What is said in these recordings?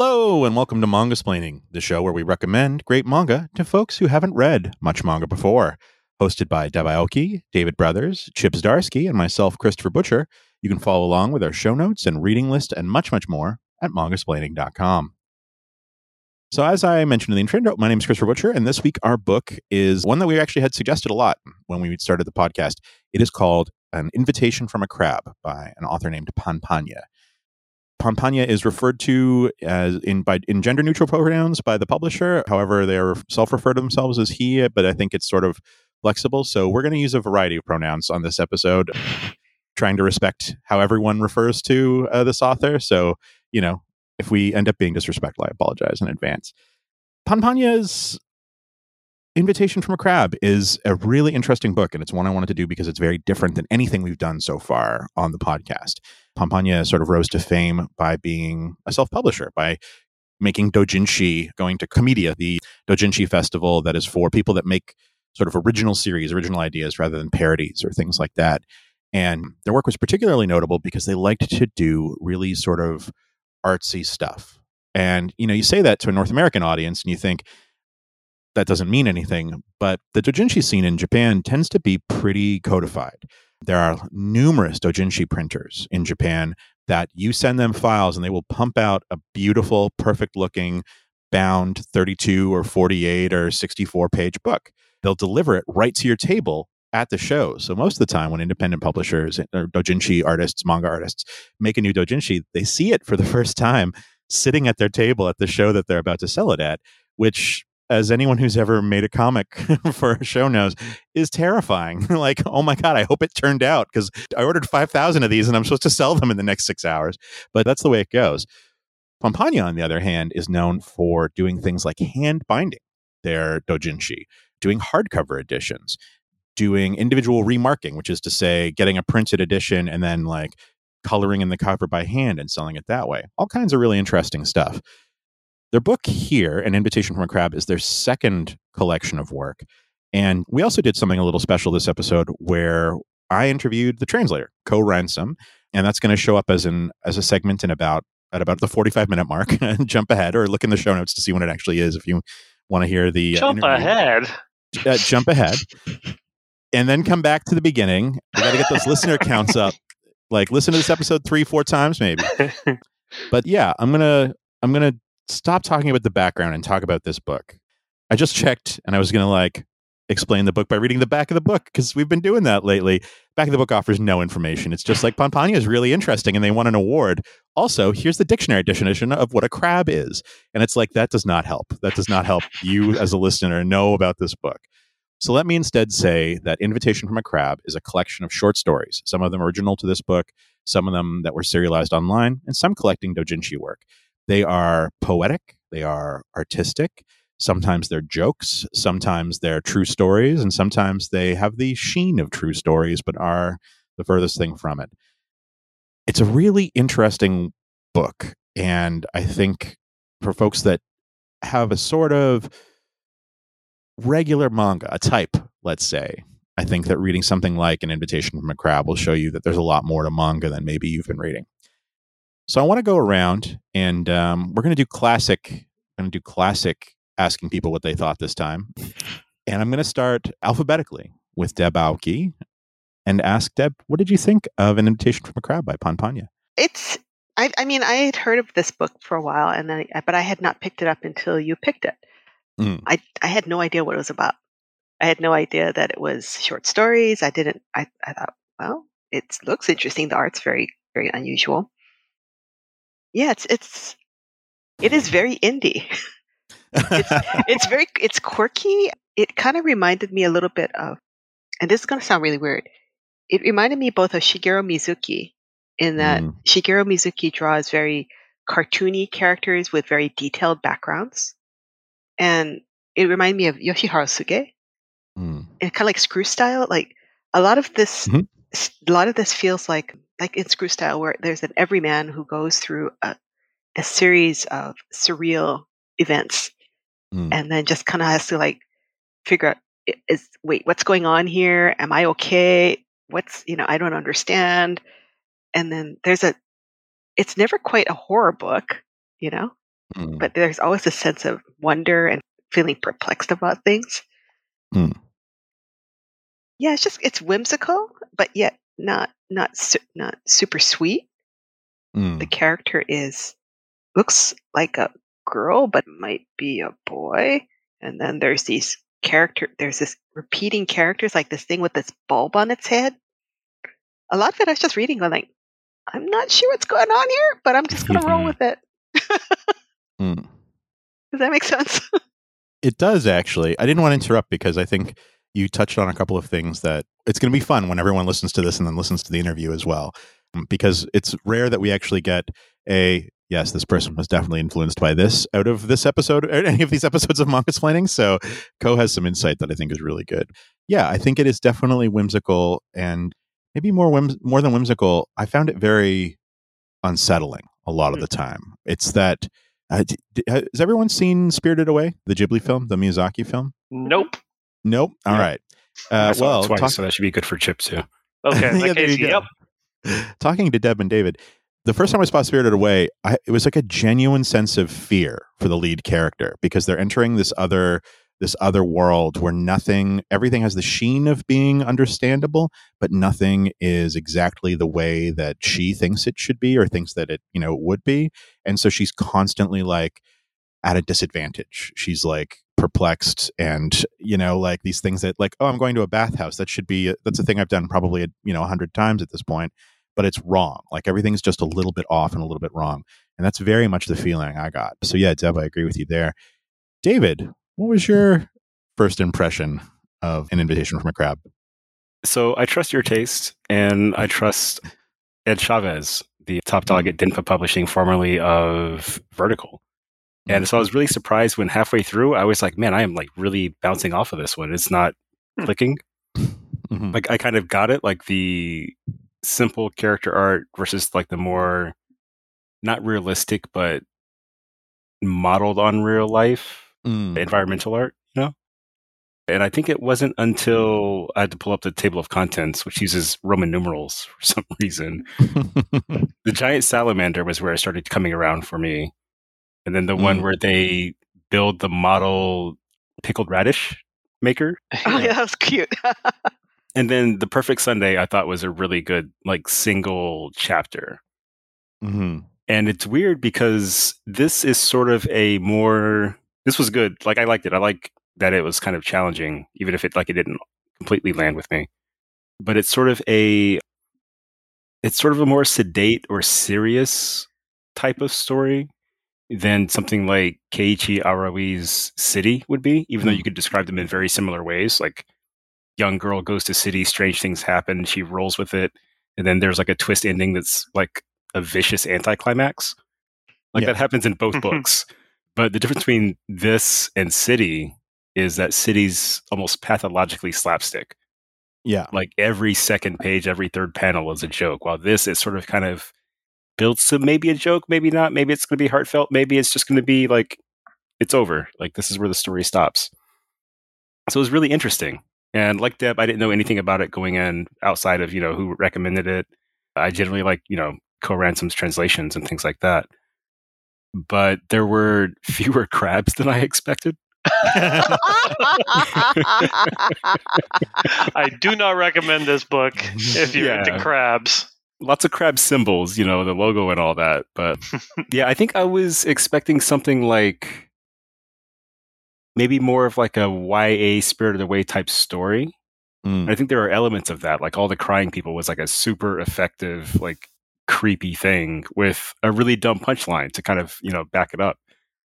Hello, and welcome to Mangasplaining, the show where we recommend great manga to folks who haven't read much manga before. Hosted by Deb Aoki, David Brothers, Chip Zdarsky, and myself, Christopher Butcher. You can follow along with our show notes and reading list and much, much more at mangasplaining.com. So, as I mentioned in the intro, my name is Christopher Butcher, and this week our book is one that we actually had suggested a lot when we started the podcast. It is called An Invitation from a Crab by an author named Panpanya. Panpanya is referred to as in by in gender neutral pronouns by the publisher. However, they are self-refer to themselves as he, but I think it's sort of flexible. So we're going to use a variety of pronouns on this episode, trying to respect how everyone refers to uh, this author. So you know, if we end up being disrespectful, I apologize in advance. Panpanya's Invitation from a Crab is a really interesting book, and it's one I wanted to do because it's very different than anything we've done so far on the podcast. Panpanya sort of rose to fame by being a self publisher, by making dojinshi, going to Comitia, the dojinshi festival that is for people that make sort of original series, original ideas rather than parodies or things like that. And their work was particularly notable because they liked to do really sort of artsy stuff. And you know, you say that to a North American audience and you think, that doesn't mean anything, but the dojinshi scene in Japan tends to be pretty codified. There are numerous dojinshi printers in Japan that you send them files and they will pump out a beautiful, perfect looking bound 32 or 48 or 64 page book. They'll deliver it right to your table at the show. So most of the time when independent publishers or dojinshi artists, manga artists make a new dojinshi, they see it for the first time sitting at their table at the show that they're about to sell it at, which as anyone who's ever made a comic for a show knows, is terrifying. like, oh my God, I hope it turned out because I ordered 5,000 of these and I'm supposed to sell them in the next six hours. But that's the way it goes. Panpanya, on the other hand, is known for doing things like hand binding their dojinshi, doing hardcover editions, doing individual remarking, which is to say, getting a printed edition and then like coloring in the cover by hand and selling it that way. All kinds of really interesting stuff. Their book here, An Invitation from a Crab, is their second collection of work. And we also did something a little special this episode where I interviewed the translator, Ko Ransom, and that's going to show up as an as a segment in about at about the 45 minute mark. jump ahead or look in the show notes to see when it actually is if you want to hear the uh, jump uh, ahead. Uh, jump ahead. And then come back to the beginning. We got to get those listener counts up. Like listen to this episode 3 4 times maybe. But yeah, I'm going to I'm going to stop talking about the background and talk about this book. I just checked and I was going to like explain the book by reading the back of the book because we've been doing that lately. Back of the book offers no information. It's just like Panpanya is really interesting and they won an award. Also, here's the dictionary definition of what a crab is. And it's like, that does not help. That does not help you as a listener know about this book. So let me instead say that Invitation from a Crab is a collection of short stories, some of them original to this book, some of them that were serialized online, and some collecting dojinshi work. They are poetic, they are artistic. Sometimes they're jokes, sometimes they're true stories, and sometimes they have the sheen of true stories, but are the furthest thing from it. It's a really interesting book. And I think for folks that have a sort of regular manga, a type, let's say, I think that reading something like An Invitation from a Crab will show you that there's a lot more to manga than maybe you've been reading. So I want to go around and um, we're going to do classic. going to do classic asking people what they thought this time. And I'm going to start alphabetically with Deb Aoki and ask Deb, what did you think of An Invitation from a Crab by Panpanya? It's, I, I mean, I had heard of this book for a while, and I, but I had not picked it up until you picked it. Mm. I, I had no idea what it was about. I had no idea that it was short stories. I didn't, I, I thought, well, it looks interesting. The art's very, very unusual. Yeah, it's it's it is very indie. it's, it's very it's quirky. It kind of reminded me a little bit of, and this is going to sound really weird. It reminded me both of Shigeru Mizuki, in that mm. Shigeru Mizuki draws very cartoony characters with very detailed backgrounds, and it reminded me of Yoshiharu Tsuge, mm. and kind of like Screw style. Like a lot of this, mm-hmm. A lot of this feels like like in Screw Style, where there's an everyman who goes through a, a series of surreal events, mm. and then just kind of has to like figure out is wait what's going on here? Am I okay? What's you know I don't understand. And then there's a it's never quite a horror book, you know. mm. but there's always a sense of wonder and feeling perplexed about things. Mm. Yeah, it's just it's whimsical, but yet not not su- not super sweet. The mm. character is looks like a girl, but might be a boy. And then there's these character. There's this repeating characters, like this thing with this bulb on its head. A lot of it, I was just reading, going like, I'm not sure what's going on here, but I'm just going to roll with it. mm. Does that make sense? it does actually. I didn't want to interrupt because I think you touched on a couple of things that it's going to be fun when everyone listens to this and then listens to the interview as well. Um, because it's rare that we actually get a yes, this person was definitely influenced by this out of this episode or any of these episodes of Mangasplaining. So Ko has some insight that I think is really good. Yeah, I think it is definitely whimsical and maybe more whims- more than whimsical. I found it very unsettling a lot of the hmm. time. It's that uh, d- d- has everyone seen Spirited Away, the Ghibli film, the Miyazaki film? Nope. Nope. All yeah. right. Uh, well, twice, talk- so that should be good for Chip too. Okay. yeah, case, yep. Talking to Deb and David, the first time I saw Spirited Away, I, it was like a genuine sense of fear for the lead character because they're entering this other this other world where nothing everything has the sheen of being understandable but nothing is exactly the way that she thinks it should be or thinks that it you know would be and so she's constantly like at a disadvantage she's like perplexed and you know like these things that like oh i'm going to a bathhouse. That should be uh, that's a thing i've done probably you know a hundred times at this point but it's wrong. Like everything's just a little bit off and a little bit wrong and that's very much the feeling i got. So yeah deb i agree with you there. David what was your first impression of an invitation from a crab? So i trust your taste and i trust ed chavez the top dog at denpa publishing formerly of vertical and so I was really surprised when halfway through, I was like, man, I am like really bouncing off of this one. It's not hmm. clicking. Mm-hmm. Like I kind of got it, like the simple character art versus like the more not realistic, but modeled on real life mm. environmental art, you know? And I think it wasn't until I had to pull up the table of contents, which uses Roman numerals for some reason. the giant salamander was where it started coming around for me and then the mm. one where they build the model pickled radish maker. Oh yeah, that was cute. and then the perfect Sunday, I thought was a really good like single chapter. Mm-hmm. And it's weird because this is sort of a more. This was good. Like I liked it. I like that it was kind of challenging, even if it like it didn't completely land with me. But it's sort of a. It's sort of a more sedate or serious type of story than something like Keiichi Arawi's City would be, even though you hmm. could describe them in very similar ways. Like, young girl goes to city, strange things happen, she rolls with it, and then there's like a twist ending that's like a vicious anticlimax. Like yeah. that happens in both books. But the difference between this and City is that City's almost pathologically slapstick. Yeah. Like every second page, every third panel is a joke, while this is sort of kind of builds to maybe a joke, maybe not. Maybe it's going to be heartfelt. Maybe it's just going to be like, it's over. Like, this is where the story stops. So it was really interesting. And like Deb, I didn't know anything about it going in outside of, you know, who recommended it. I generally like, you know, Ko Ransom's translations and things like that. But there were fewer crabs than I expected. I do not recommend this book if you're yeah. into crabs lots of crab symbols, you know, the logo and all that. But yeah, I think I was expecting something like maybe more of like a YA Spirited Away type story. Mm. I think there are elements of that. Like all the crying people was like a super effective, like creepy thing with a really dumb punchline to kind of, you know, back it up,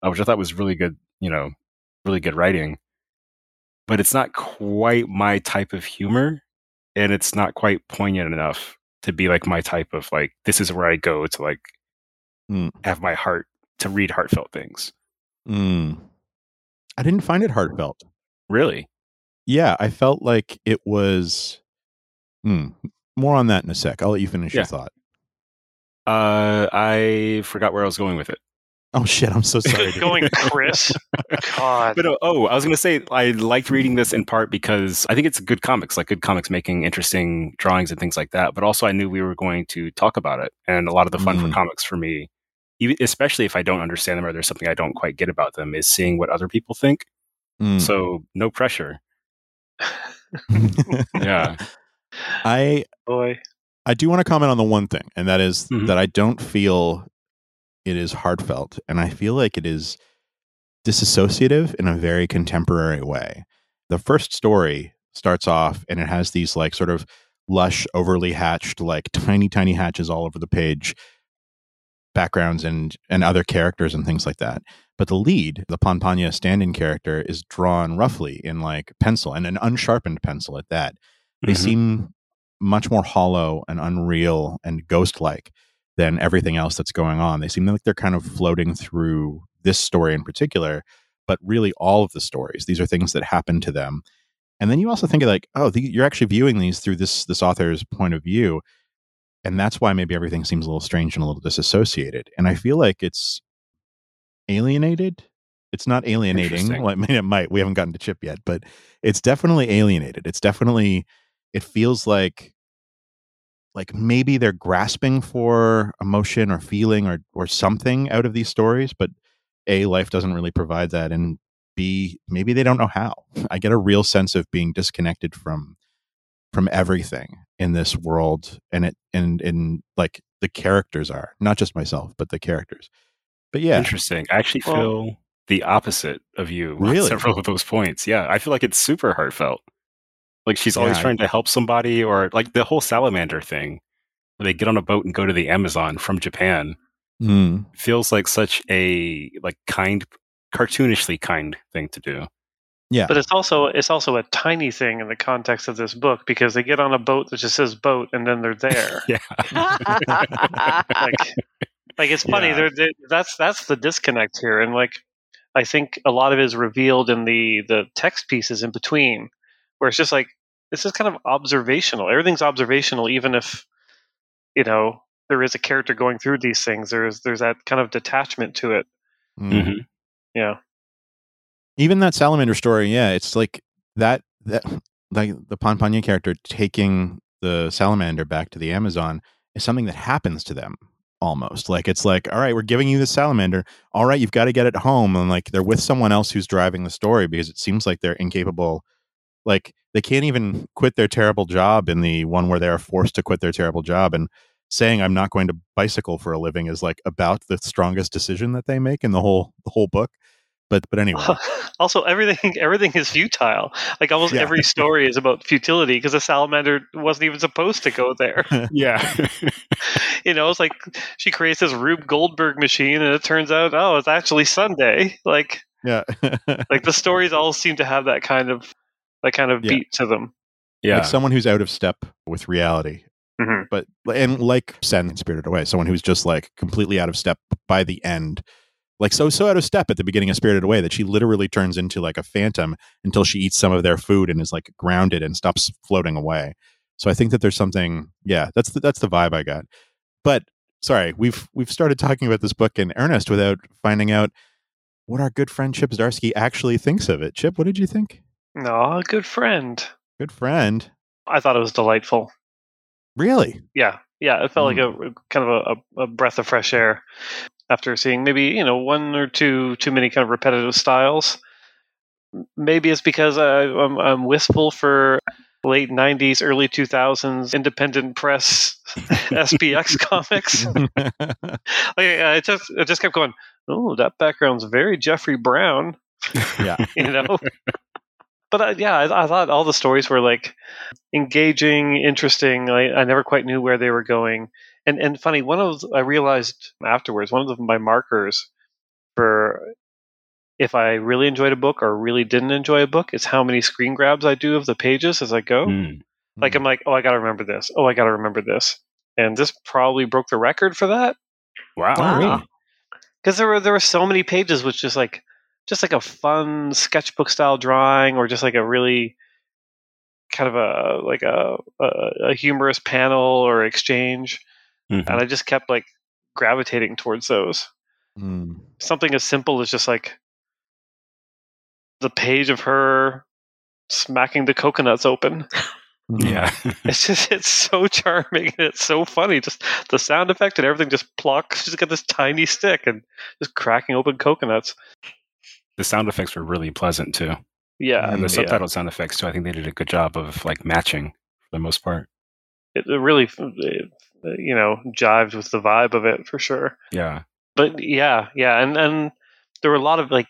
uh, which I thought was really good, you know, really good writing. But it's not quite my type of humor and it's not quite poignant enough to be like my type of like this is where I go to like mm. have my heart to read heartfelt things. Mm. I didn't find it heartfelt. Really? Yeah, I felt like it was. Mm, more on that in a sec. I'll let you finish yeah. your thought. Uh, I forgot where I was going with it. Oh shit! I'm so sorry. Going, Chris. God. But uh, oh, I was going to say I liked reading this in part because I think it's good comics, like good comics making interesting drawings and things like that. But also, I knew we were going to talk about it, and a lot of the fun mm. for comics for me even, especially if I don't understand them or there's something I don't quite get about them, is seeing what other people think. Mm. So no pressure. yeah. I boy. I do want to comment on the one thing, and that is mm-hmm. that I don't feel it is heartfelt, and I feel like it is disassociative in a very contemporary way. The first story starts off and it has these like sort of lush, overly hatched, like tiny, tiny hatches all over the page, backgrounds and and other characters and things like that. But the lead, the Panpanya stand-in character, is drawn roughly in like pencil and an unsharpened pencil at that. They mm-hmm. seem much more hollow and unreal and ghost-like than everything else that's going on. They seem like they're kind of floating through this story in particular, but really all of the stories. These are things that happen to them and then you also think of like oh the, you're actually viewing these through this this author's point of view and that's why maybe everything seems a little strange and a little disassociated and i feel like it's alienated it's not alienating well, I mean, it might we haven't gotten to chip yet but it's definitely alienated it's definitely it feels like like maybe they're grasping for emotion or feeling or or something out of these stories but a life doesn't really provide that and b maybe they don't know how. I get a real sense of being disconnected from from everything in this world and it and in like the characters are not just myself but the characters. But yeah. Interesting. I actually well, feel the opposite of you really? several of those points. Yeah i feel like it's super heartfelt like she's always yeah, trying to help somebody or like the whole salamander thing where they get on a boat and go to the amazon from japan mm. feels like such a like kind cartoonishly kind thing to do. Yeah. But it's also it's also a tiny thing in the context of this book because they get on a boat that just says boat and then they're there. yeah. like like it's funny. Yeah. They're, they're, that's that's the disconnect here, and like I think a lot of it is revealed in the the text pieces in between, where it's just like this is kind of observational. Everything's observational, even if you know there is a character going through these things. There's there's that kind of detachment to it. Mm-hmm. Yeah. Even that salamander story, yeah, it's like that that like the Pan character taking the salamander back to the Amazon is something that happens to them almost. Like it's like, all right, we're giving you the salamander. All right, you've got to get it home. And like they're with someone else who's driving the story because it seems like they're incapable. Like they can't even quit their terrible job in the one where they are forced to quit their terrible job. And saying I'm not going to bicycle for a living is like about the strongest decision that they make in the whole the whole book. But but anyway. Also, everything everything is futile. Like almost yeah. every story is about futility because the salamander wasn't even supposed to go there. yeah. you know, it's like she creates this Rube Goldberg machine, and it turns out, oh, it's actually Sunday. Like, yeah, like the stories all seem to have that kind of that kind of yeah. beat to them. Yeah, like someone who's out of step with reality. Mm-hmm. But and like Sen Spirited Away, someone who's just like completely out of step by the end like so so out of step at the beginning of Spirited Away that she literally turns into like a phantom until she eats some of their food and is like grounded and stops floating away. So I think that there's something, yeah, that's the, that's the vibe I got. But sorry, we've we've started talking about this book in earnest without finding out what our good friend Chip Zdarsky actually thinks of it. Chip, what did you think? No, good friend. Good friend. I thought it was delightful. Really? Yeah, yeah. It felt mm. like a kind of a, a, breath of fresh air after seeing maybe you know one or two too many kind of repetitive styles. Maybe it's because I, I'm, I'm wistful for late 90s early 2000s independent press spx comics like, i just i just kept going oh that background's very jeffrey brown yeah you know but uh, yeah I, I, thought all the stories were like engaging interesting I, I never quite knew where they were going and and funny, one of I realized afterwards one of the, my markers for if I really enjoyed a book or really didn't enjoy a book is how many screen grabs I do of the pages as I go. Mm. Like I'm like, oh, I got to remember this. Oh, I got to remember this. And this probably broke the record for that. Wow. wow. Because there were there were so many pages which just like just like a fun sketchbook style drawing or just like a really kind of a like a, a, a humorous panel or exchange mm-hmm. and I just kept like gravitating towards those. Mm. Something as simple as just like the page of her smacking the coconuts open. Yeah. it's just it's so charming and it's so funny. Just the sound effect and everything just plucks. She's got this tiny stick and just cracking open coconuts. The sound effects were really pleasant too. Yeah. And the yeah. sound effects too. I think they did a good job of like matching for the most part. It, it really it, you know, jives with the vibe of it for sure. Yeah. But yeah, yeah, and and there were a lot of like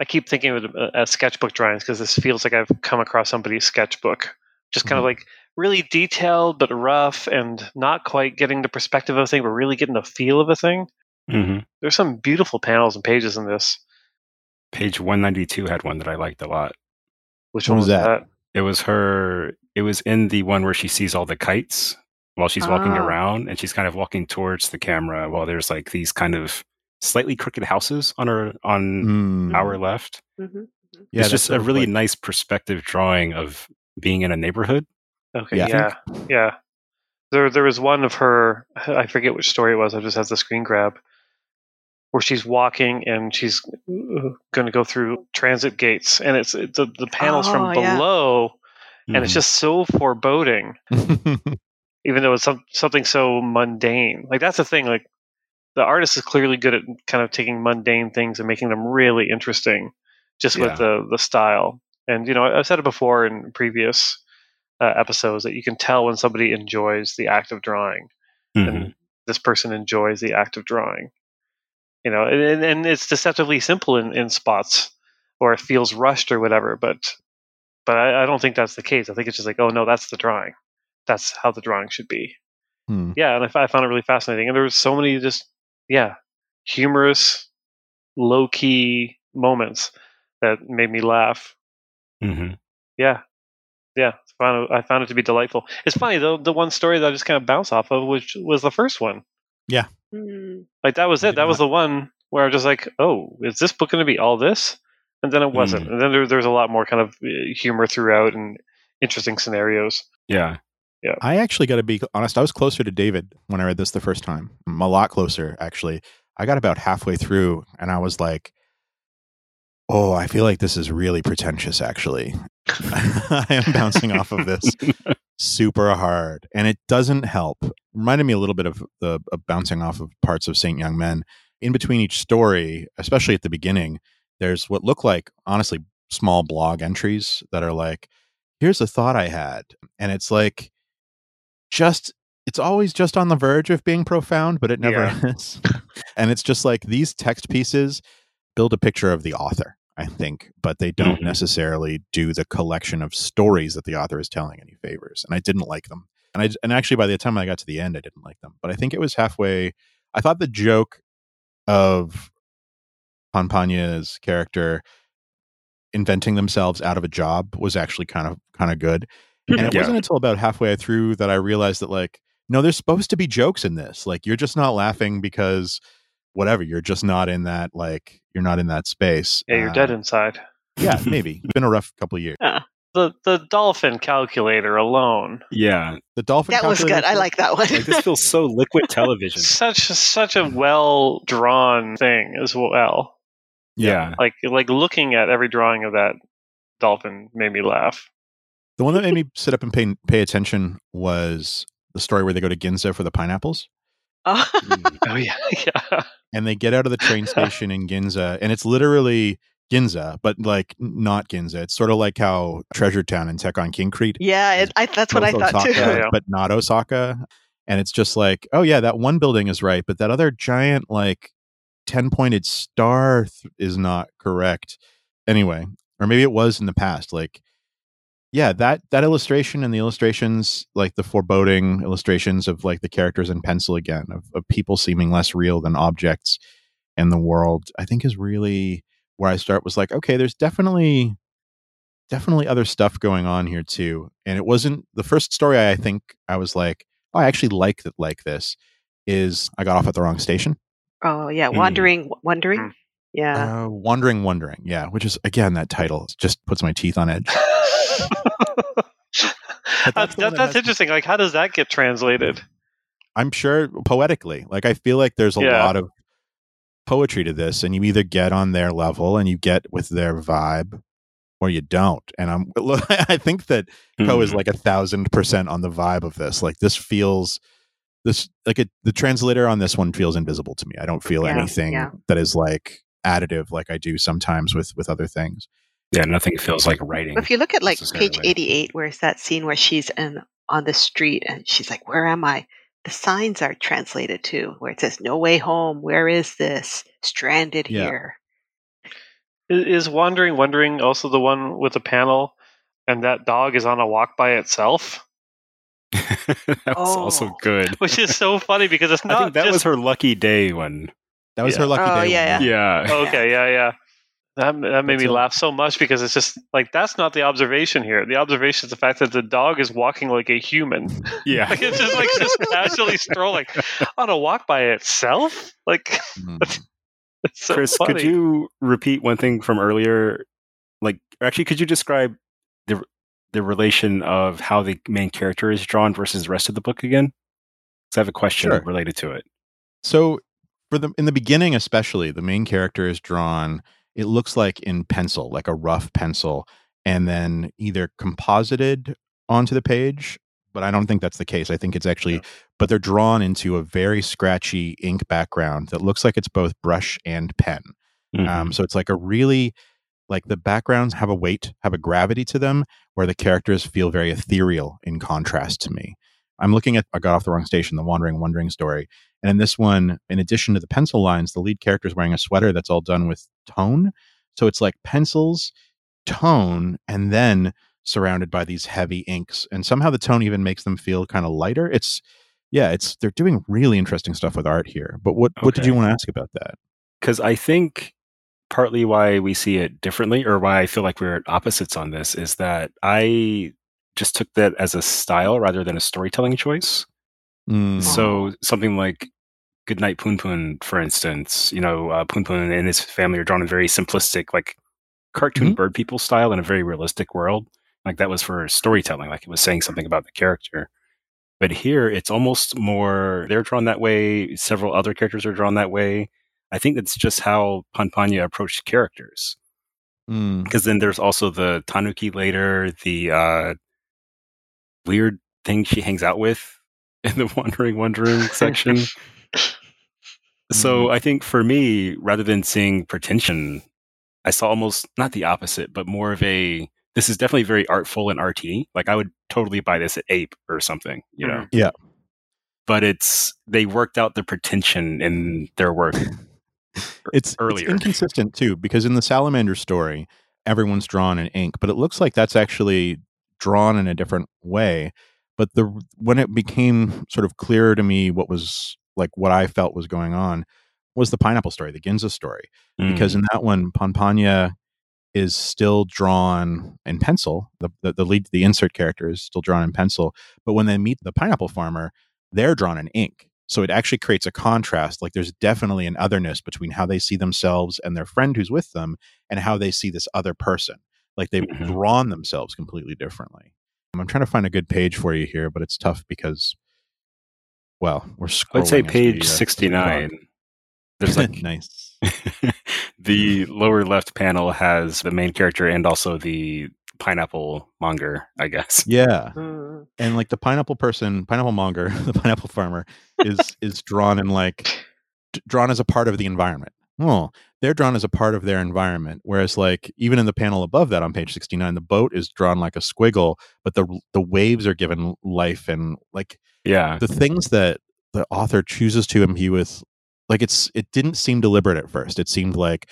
I keep thinking of it as sketchbook drawings because this feels like I've come across somebody's sketchbook. Just kind mm-hmm. of like really detailed but rough and not quite getting the perspective of a thing, but really getting the feel of a thing. Mm-hmm. There's some beautiful panels and pages in this. Page 192 had one that I liked a lot. Which one was that? that? It was her. It was in the one where she sees all the kites while she's walking ah. around, and she's kind of walking towards the camera while there's like these kind of slightly crooked houses on our on mm. our left. Mm-hmm. mm-hmm. Yeah, it's just a really like... nice perspective drawing of being in a neighborhood. Okay, yeah, yeah, yeah. There, there was one of her. I forget which story it was. I just have the screen grab where she's walking and she's going to go through transit gates, and it's the the panels oh, from below, yeah. and it's just so foreboding. even though it's some, something so mundane, like that's the thing. Like the artist is clearly good at kind of taking mundane things and making them really interesting, just yeah. with the the style. And you know, I've said it before in previous uh, episodes that you can tell when somebody enjoys the act of drawing, mm-hmm. and this person enjoys the act of drawing. You know, and, and it's deceptively simple in, in spots, or it feels rushed or whatever. But but I, I don't think that's the case. I think it's just like, oh no, that's the drawing. That's how the drawing should be. Hmm. Yeah, and I, I, found it really fascinating. And there was so many just yeah, humorous, low key moments that made me laugh. Mm-hmm. Yeah, yeah, I found, it, I found it to be delightful. It's funny though. The one story that I just kind of bounce off of, which was the first one. Yeah, mm. like that was it. That was the one where I was just like, "Oh, is this book going to be all this?" And then it wasn't. Mm. And then there, there's a lot more kind of uh, humor throughout and interesting scenarios. Yeah, yeah. I actually got to be honest. I was closer to David when I read this the first time. I'm a lot closer, actually. I got about halfway through and I was like, oh, I feel like this is really pretentious, actually. I am bouncing off of this super hard and it doesn't help. Reminded me a little bit of the of bouncing off of parts of Saint Young Men. In between each story, especially at the beginning, there's what look like, honestly, small blog entries that are like, here's a thought I had. And it's like, just it's always just on the verge of being profound, but it never yeah. is. and it's just like these text pieces build a picture of the author, I think, but they don't mm-hmm. necessarily do the collection of stories that the author is telling any favors. And I didn't like them. And I and actually by the time I got to the end, I didn't like them. But I think it was halfway. I thought the joke of Panpanya's character inventing themselves out of a job was actually kind of kind of good and it yeah. wasn't until about halfway through that I realized that like, no, there's supposed to be jokes in this. Like you're just not laughing because whatever, you're just not in that like you're not in that space. Yeah, you're uh, dead inside. Yeah, maybe. it's been a rough couple years. Yeah. The the dolphin calculator alone. Yeah. The dolphin That was good. I like that one. like this feels so liquid television. such such a well drawn thing as well. Yeah. Like like looking at every drawing of that dolphin made me laugh. The one that made me sit up and pay pay attention was the story where they go to Ginza for the pineapples. Oh, oh yeah, yeah. And they get out of the train station in Ginza, and it's literally Ginza, but like not Ginza. It's sort of like how Treasure Town and Tekkonkinkreet. Yeah, it, I, that's what I thought Osaka, too. Yeah. But not Osaka. And it's just like, oh yeah, that one building is right, but that other giant like ten pointed star th- is not correct. Anyway, or maybe it was in the past. Like yeah that that illustration and the illustrations like the foreboding illustrations of like the characters in pencil again of, of people seeming less real than objects in the world i think is really where i start was like okay there's definitely definitely other stuff going on here too and it wasn't the first story i think i was like oh i actually like that like this is i got off at the wrong station oh yeah wandering mm. wondering mm. Yeah uh, wandering wondering yeah which is again that title just puts my teeth on edge that's, that, that's interesting. Like, how does that get translated? I'm sure poetically. Like, I feel like there's a yeah. lot of poetry to this, and you either get on their level and you get with their vibe, or you don't. And I'm I think that mm-hmm. Ko is like a thousand percent on the vibe of this. Like this feels this like it, the translator on this one feels invisible to me. I don't feel yeah, anything yeah. that is like additive like I do sometimes with with other things. Yeah, nothing feels like writing. If you look at like page 88 where it's that scene where she's in on the street and she's like, "Where am I?" The signs are translated to where it says "No way home." Where is this? Stranded yeah. here. Is wandering, wondering also the one with the panel, and that dog is on a walk by itself? that was oh. also good. Which is so funny because it's not. I think that just... was her lucky day one. That was yeah. her lucky oh, day. Yeah, yeah. yeah. okay, yeah, yeah. That, that made me laugh so much because it's just like that's not the observation here. The observation is the fact that the dog is walking like a human. Yeah, like it's just like just casually strolling on a walk by itself. Like, mm. so Chris, funny. could you repeat one thing from earlier? Like, actually, could you describe the the relation of how the main character is drawn versus the rest of the book again? Because I have a question sure. related to it. So, for the in the beginning, especially, the main character is drawn it looks like in pencil, like a rough pencil, and then either composited onto the page. But I don't think that's the case. I think it's actually, yeah. but they're drawn into a very scratchy ink background that looks like it's both brush and pen. Um, mm-hmm. Um, so it's like a really, like the backgrounds have a weight, have a gravity to them, where the characters feel very ethereal in contrast to me. I'm looking at I got off the wrong station, the wandering wondering story. And in this one, in addition to the pencil lines, the lead character is wearing a sweater that's all done with tone. So it's like pencils, tone, and then surrounded by these heavy inks. And somehow the tone even makes them feel kind of lighter. It's yeah, it's they're doing really interesting stuff with art here. But what okay. what did you want to ask about that? Because I think partly why we see it differently or why I feel like we're at opposites on this is that I just took that as a style rather than a storytelling choice. Mm. So something like Goodnight Punpun, for instance, you know, uh, Punpun and his family are drawn in very simplistic, like cartoon mm-hmm. bird people style in a very realistic world. Like that was for storytelling, like it was saying something about the character. But here it's almost more, they're drawn that way. Several other characters are drawn that way. I think that's just how Panpanya approached characters. Because mm. then there's also the Tanuki later, the uh, weird thing she hangs out with in the wandering wondering section. So mm-hmm. I think for me, rather than seeing pretension, I saw almost not the opposite, but more of a this is definitely very artful and arty. Like I would totally buy this at Ape or something, you know. Mm-hmm. Yeah. But it's they worked out the pretension in their work. it's earlier. It's inconsistent too, because in the salamander story, everyone's drawn in ink, but it looks like that's actually drawn in a different way. But the when it became sort of clearer to me what was like what I felt was going on was the pineapple story, the Ginza story, mm. because in that one, Panpanya is still drawn in pencil. The, the, the lead, the insert character is still drawn in pencil, but when they meet the pineapple farmer, they're drawn in ink. So it actually creates a contrast. Like there's definitely an otherness between how they see themselves and their friend who's with them, and how they see this other person. Like they've mm-hmm. drawn themselves completely differently. I'm trying to find a good page for you here, but it's tough because, well, we're scrolling. Let's say page we, uh, 69. There's like nice. the lower left panel has the main character and also the pineapple monger, I guess. Yeah. Mm. And like the pineapple person, pineapple monger, the pineapple farmer is is drawn in like drawn as a part of the environment. Oh, they're drawn as a part of their environment. Whereas, like even in the panel above that on page sixty nine, the boat is drawn like a squiggle, but the the waves are given life and like yeah, the things that the author chooses to imbue with, like it's it didn't seem deliberate at first. It seemed like,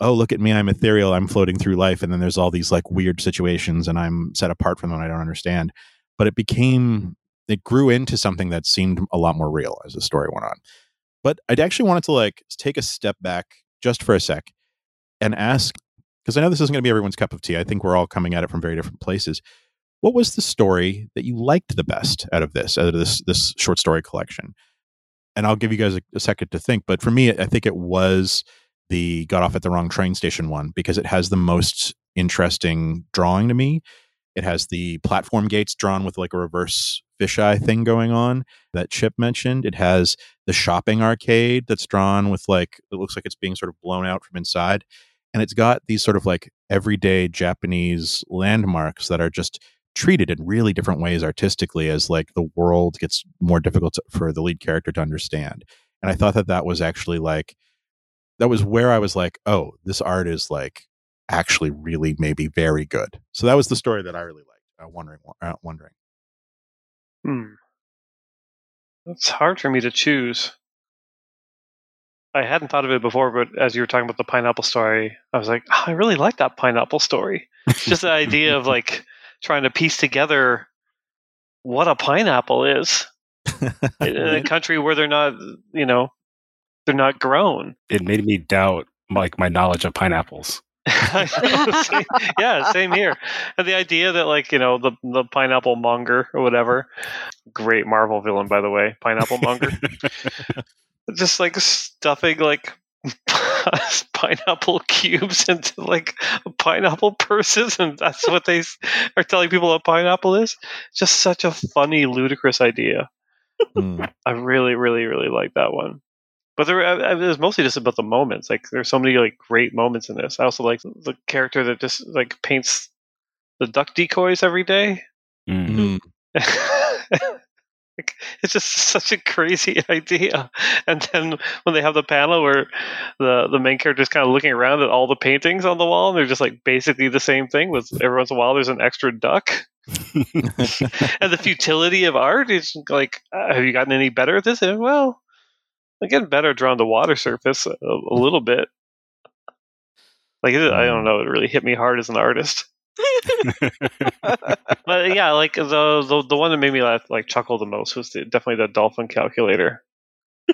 oh look at me, I'm ethereal, I'm floating through life, and then there's all these like weird situations, and I'm set apart from them. I don't understand, but it became it grew into something that seemed a lot more real as the story went on. But I'd actually wanted to like take a step back just for a sec and ask because I know this isn't going to be everyone's cup of tea. I think we're all coming at it from very different places. What was the story that you liked the best out of this, out of this this short story collection? And I'll give you guys a, a second to think. But for me, I think it was the got off at the wrong train station one because it has the most interesting drawing to me. It has the platform gates drawn with like a reverse fisheye thing going on that Chip mentioned. It has the shopping arcade that's drawn with like it looks like it's being sort of blown out from inside. and it's got these sort of like everyday Japanese landmarks that are just treated in really different ways artistically as like the world gets more difficult to, for the lead character to understand. And I thought that that was actually like that was where I was like, oh, this art is like actually really maybe very good. So that was the story that I really liked. Uh, wondering, uh, wondering. Hmm. It's hard for me to choose. I hadn't thought of it before, but as you were talking about the pineapple story, I was like, oh, I really like that pineapple story. Just the idea of like trying to piece together what a pineapple is in a country where they're not, you know, they're not grown. It made me doubt like my knowledge of pineapples. yeah, same here. And the idea that like you know the the pineapple monger or whatever, great Marvel villain by the way, pineapple monger. Just like stuffing like pineapple cubes into like pineapple purses, and that's what they are telling people a pineapple is. Just such a funny, ludicrous idea. Mm. I really, really, really like that one. But there, it was mostly just about the moments. Like there's so many like great moments in this. I also like the character that just like paints the duck decoys every day. Mm-hmm. like, it's just such a crazy idea. And then when they have the panel where the the main character is kind of looking around at all the paintings on the wall, and they're just like basically the same thing. With every once in a while, there's an extra duck. and the futility of art is like, uh, have you gotten any better at this? And, well, I'm getting better drawing the water surface a, a little bit. Like it, I don't mm. know, it really hit me hard as an artist. but yeah, like the, the the one that made me laugh, like chuckle the most was the, definitely the dolphin calculator.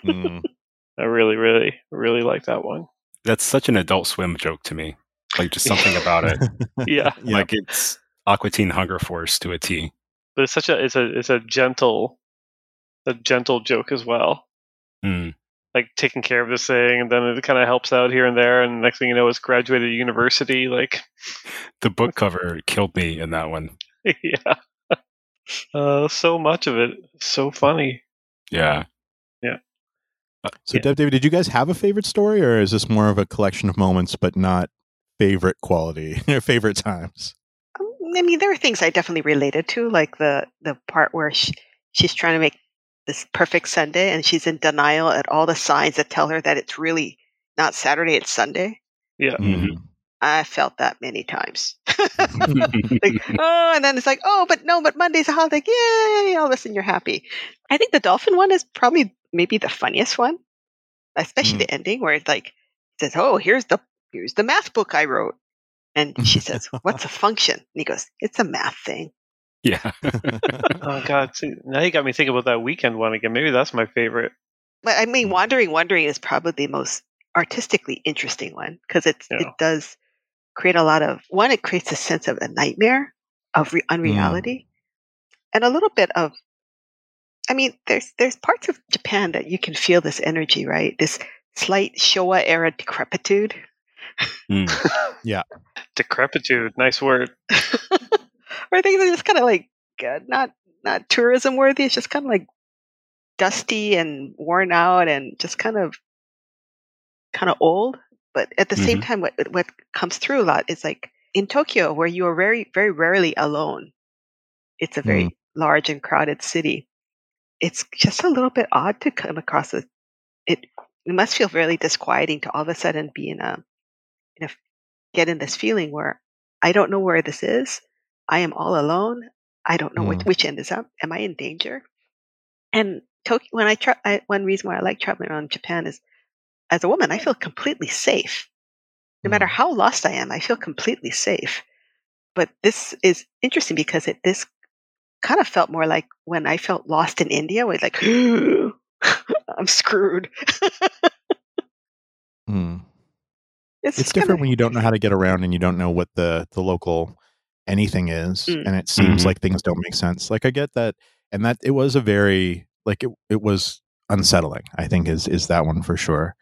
Mm. I really, really, really like that one. That's such an Adult Swim joke to me. Like just something about it. yeah, like it's Aqua Teen Hunger Force to a T. But it's such a it's a it's a gentle, a gentle joke as well. Mm. Like taking care of this thing, and then it kind of helps out here and there, and next thing you know, it's graduated university. Like the book cover killed me in that one. yeah, uh, so much of it, so funny. Yeah, yeah. Uh, so, yeah. David, did you guys have a favorite story, or is this more of a collection of moments, but not favorite quality, or favorite times? Um, I mean, there are things I definitely related to, like the the part where she, she's trying to make this perfect Sunday and she's in denial at all the signs that tell her that it's really not Saturday, it's Sunday. Yeah. Mm-hmm. I felt that many times. like, oh, and then it's like, oh, but no, but Monday's a holiday. Yay! All of a sudden you're happy. I think the dolphin one is probably maybe the funniest one, especially mm. the ending where it's like, it says, oh, here's the here's the math book I wrote. And she says, what's a function? And he goes, it's a math thing. Yeah. oh God! See, now you got me thinking about that weekend one again. Maybe that's my favorite. But I mean, wandering, wandering is probably the most artistically interesting one because it yeah. it does create a lot of one. It creates a sense of a nightmare of re- unreality, mm. and a little bit of. I mean, there's there's parts of Japan that you can feel this energy, right? This slight Showa era decrepitude. Mm. yeah, decrepitude. Nice word. or things are just kind of like uh, not not tourism worthy. It's just kind of like dusty and worn out and just kind of kind of old. But at the mm-hmm. same time, what what comes through a lot is like in Tokyo, where you are very very rarely alone. It's a very mm. large and crowded city. It's just a little bit odd to come across a. It it must feel really disquieting to all of a sudden be in a, in a get in this feeling where I don't know where this is. I am all alone. I don't know mm. which, which end is up. Am I in danger? And Tokyo, when I, tra- I one reason why I like traveling around Japan is as a woman, I feel completely safe. No mm. matter how lost I am, I feel completely safe. But this is interesting because it this kind of felt more like when I felt lost in India, where like I'm screwed. mm. It's, it's different when you don't know how to get around and you don't know what the the local anything is mm. and it seems mm-hmm. like things don't make sense like i get that and that it was a very like it, it was unsettling i think is is that one for sure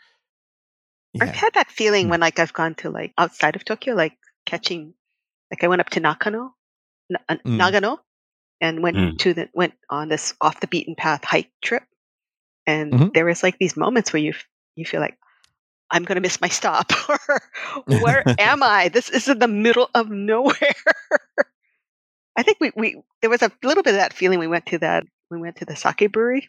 yeah. i've had that feeling mm. when like i've gone to like outside of tokyo like catching like i went up to nakano uh, mm. nagano and went mm. to the went on this off the beaten path hike trip and mm-hmm. there was like these moments where you you feel like I'm going to miss my stop or where am I? This is in the middle of nowhere. I think we, we there was a little bit of that feeling we went to that we went to the sake brewery.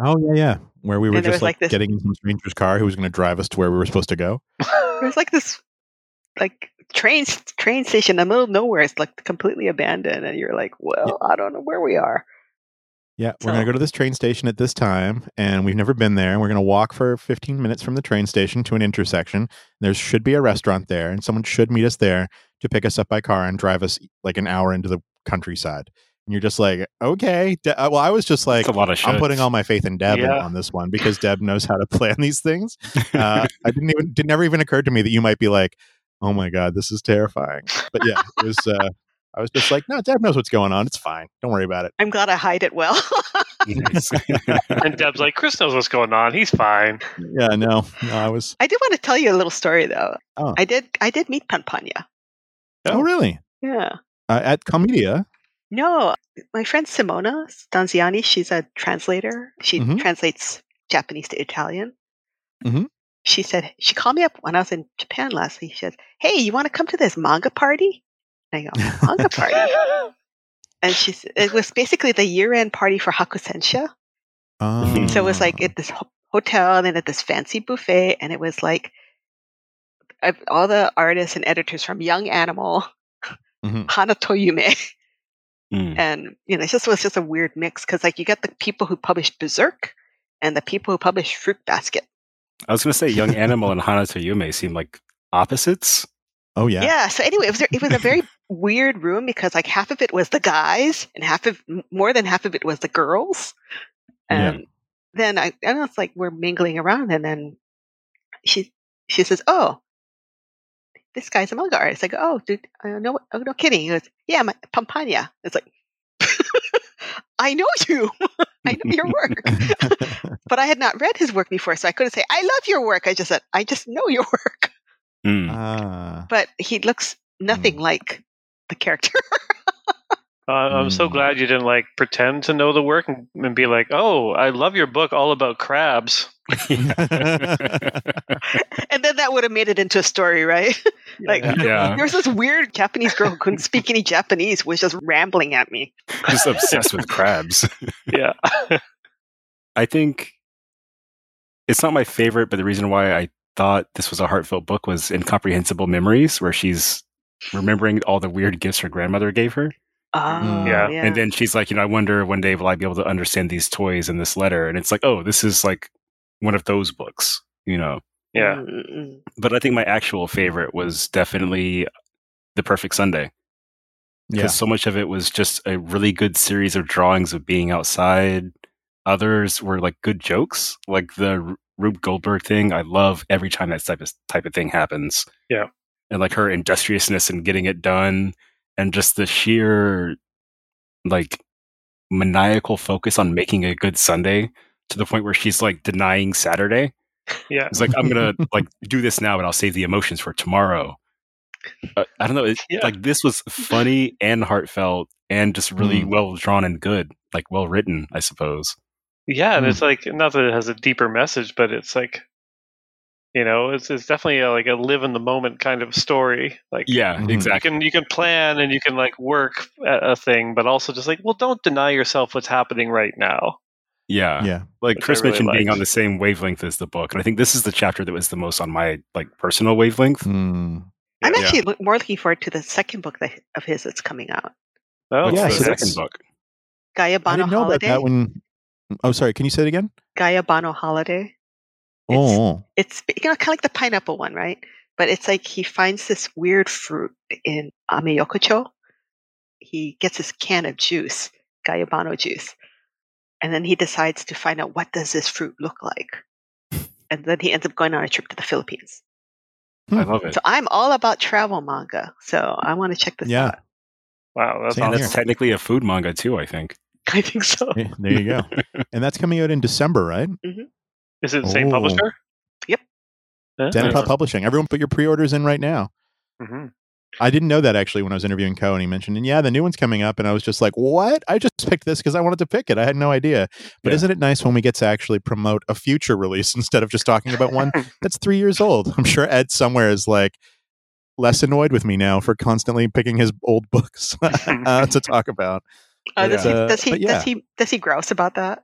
Oh yeah, yeah. Where we were just like, like getting in some stranger's car who was going to drive us to where we were supposed to go. It was like this like train train station in the middle of nowhere. It's like completely abandoned, and you're like, well, yeah. I don't know where we are. Yeah, we're going to go to this train station at this time, and we've never been there. And we're going to walk for 15 minutes from the train station to an intersection. There should be a restaurant there, and someone should meet us there to pick us up by car and drive us like an hour into the countryside. And you're just like, okay. De- uh, well, I was just like, a lot of I'm putting all my faith in Deb yeah. on this one because Deb knows how to plan these things. Uh, I didn't even, it never even occurred to me that you might be like, oh my God, this is terrifying. But yeah, it was, uh, I was just like, no, Deb knows what's going on. It's fine. Don't worry about it. I'm glad I hide it well. and Deb's like, Chris knows what's going on. He's fine. Yeah, no, no, I was. I did want to tell you a little story though. Oh. I did. I did meet Panpanya. Oh, oh really? Yeah. Uh, at Comitia. No, my friend Simona Stanziani. She's a translator. She mm-hmm. translates Japanese to Italian. Mm-hmm. She said she called me up when I was in Japan last week. She said, "Hey, you want to come to this manga party?" I go, manga party. and she it was basically the year end party for Hakusensha. Oh. So it was like at this hotel and then at this fancy buffet, and it was like all the artists and editors from Young Animal, mm-hmm. Hana to Yume. Mm. And you know, it just was just a weird mix because like you got the people who published Berserk and the people who published Fruit Basket. I was going to say Young Animal and Hana to Yume seem like opposites. Oh yeah. Yeah. So anyway, it was it was a very weird room because like half of it was the guys and half of more than half of it was the girls. And yeah. then I, I know it's like we're mingling around and then she she says, "Oh, this guy's a manga artist." I go, "Oh, dude, uh, no, oh, no kidding." He goes, "Yeah, my Panpanya." It's like, I know you. I know your work. but I had not read his work before, so I couldn't say, I love your work. I just said, I just know your work. Mm. Uh, but he looks nothing mm. like the character. uh, I'm so hmm. glad you didn't like pretend to know the work and, and be like, "Oh, I love your book all about crabs." and then that would have made it into a story, right? like, yeah. there's this weird Japanese girl who couldn't speak any Japanese, was just rambling at me. Just obsessed with crabs. yeah. I think it's not my favorite, but the reason why I thought this was a heartfelt book was Incomprehensible Memories, where she's remembering all the weird gifts her grandmother gave her. Oh, mm. yeah. yeah. And then she's like, you know, I wonder one day will I be able to understand these toys in this letter? And it's like, oh, this is like one of those books, you know. Yeah. Mm-mm. But I think my actual favorite was definitely The Perfect Sunday. Because yeah. so much of it was just a really good series of drawings of being outside. Others were like good jokes, like the Rube Goldberg thing. I love every time that type of type of thing happens. Yeah and like her industriousness and getting it done and just the sheer like maniacal focus on making a good Sunday to the point where she's like denying Saturday. Yeah. It's like, I'm going to like do this now, but I'll save the emotions for tomorrow. Uh, I don't know. It, yeah. Like this was funny and heartfelt and just really mm. well drawn and good, like well written, I suppose. Yeah. And mm. it's like, not that it has a deeper message, but it's like, you know, it's it's definitely a, like a live in the moment kind of story. Like, yeah, mm-hmm. exactly. You can you can plan and you can like work a thing, but also just like, well, don't deny yourself what's happening right now. Yeah, yeah. Like Which Chris really mentioned, liked. being on the same wavelength as the book, and I think this is the chapter that was the most on my like personal wavelength. Mm. I'm actually yeah. more looking forward to the second book that, of his that's coming out. Oh, What's yeah, the so second book. Guyabano I didn't know Holiday. About that one. Oh, sorry. Can you say it again? Guyabano Holiday. It's, oh. It's you know kind of like the pineapple one, right? But it's like he finds this weird fruit in Ameyokocho. He gets this can of juice, Guyabano juice, and then he decides to find out what does this fruit look like. And then he ends up going on a trip to the Philippines. I love it. So I'm all about travel manga. So I want to check this yeah. out. Wow, that's, awesome. that's technically a food manga too. I think. I think so. there you go. and that's coming out in December, right? Mm-hmm. Is it the same oh. publisher? Yep. Yeah. Denpa Publishing. Everyone put your pre-orders in right now. Mm-hmm. I didn't know that actually when I was interviewing Ko and he mentioned, and yeah, the new one's coming up, and I was just like, what? I just picked this because I wanted to pick it. I had no idea. But yeah. isn't it nice when we get to actually promote a future release instead of just talking about one that's three years old? I'm sure Ed somewhere is like less annoyed with me now for constantly picking his old books uh, to talk about. Uh, does, he, does he yeah. does he does he grouse about that?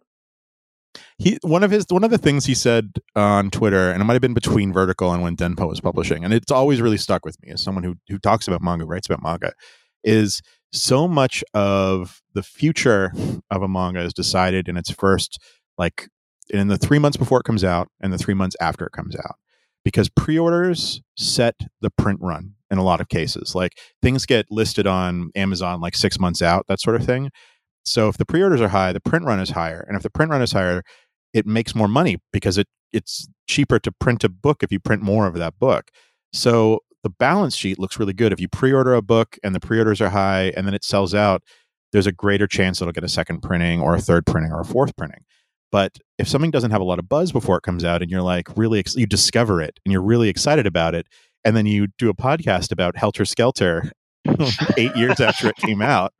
He one of his one of the things he said on Twitter, and it might have been between Vertical and when Denpa was publishing, and it's always really stuck with me as someone who who talks about manga, writes about manga, is so much of the future of a manga is decided in its first like in the three months before it comes out and the three months after it comes out. Because pre-orders set the print run in a lot of cases. Like things get listed on amazon like six months out that sort of thing so if the pre-orders are high, the print run is higher, and if the print run is higher, it makes more money because it it's cheaper to print a book if you print more of that book. So the balance sheet looks really good if you pre-order a book and the pre-orders are high and then it sells out. There's a greater chance it'll get a second printing or a third printing or a fourth printing. But if something doesn't have a lot of buzz before it comes out and you're like really ex- you discover it and you're really excited about it and then you do a podcast about Helter Skelter eight years after it came out.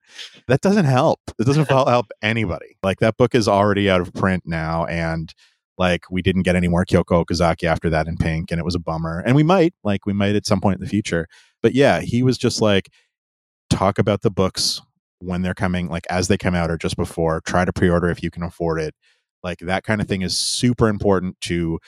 That doesn't help. It doesn't help anybody. Like that book is already out of print now, and like we didn't get any more Kyoko Okazaki after that in Pink, and it was a bummer. And we might, like, we might at some point in the future. But yeah, he was just like, talk about the books when they're coming, like as they come out or just before. Try to pre-order if you can afford it. Like that kind of thing is super important to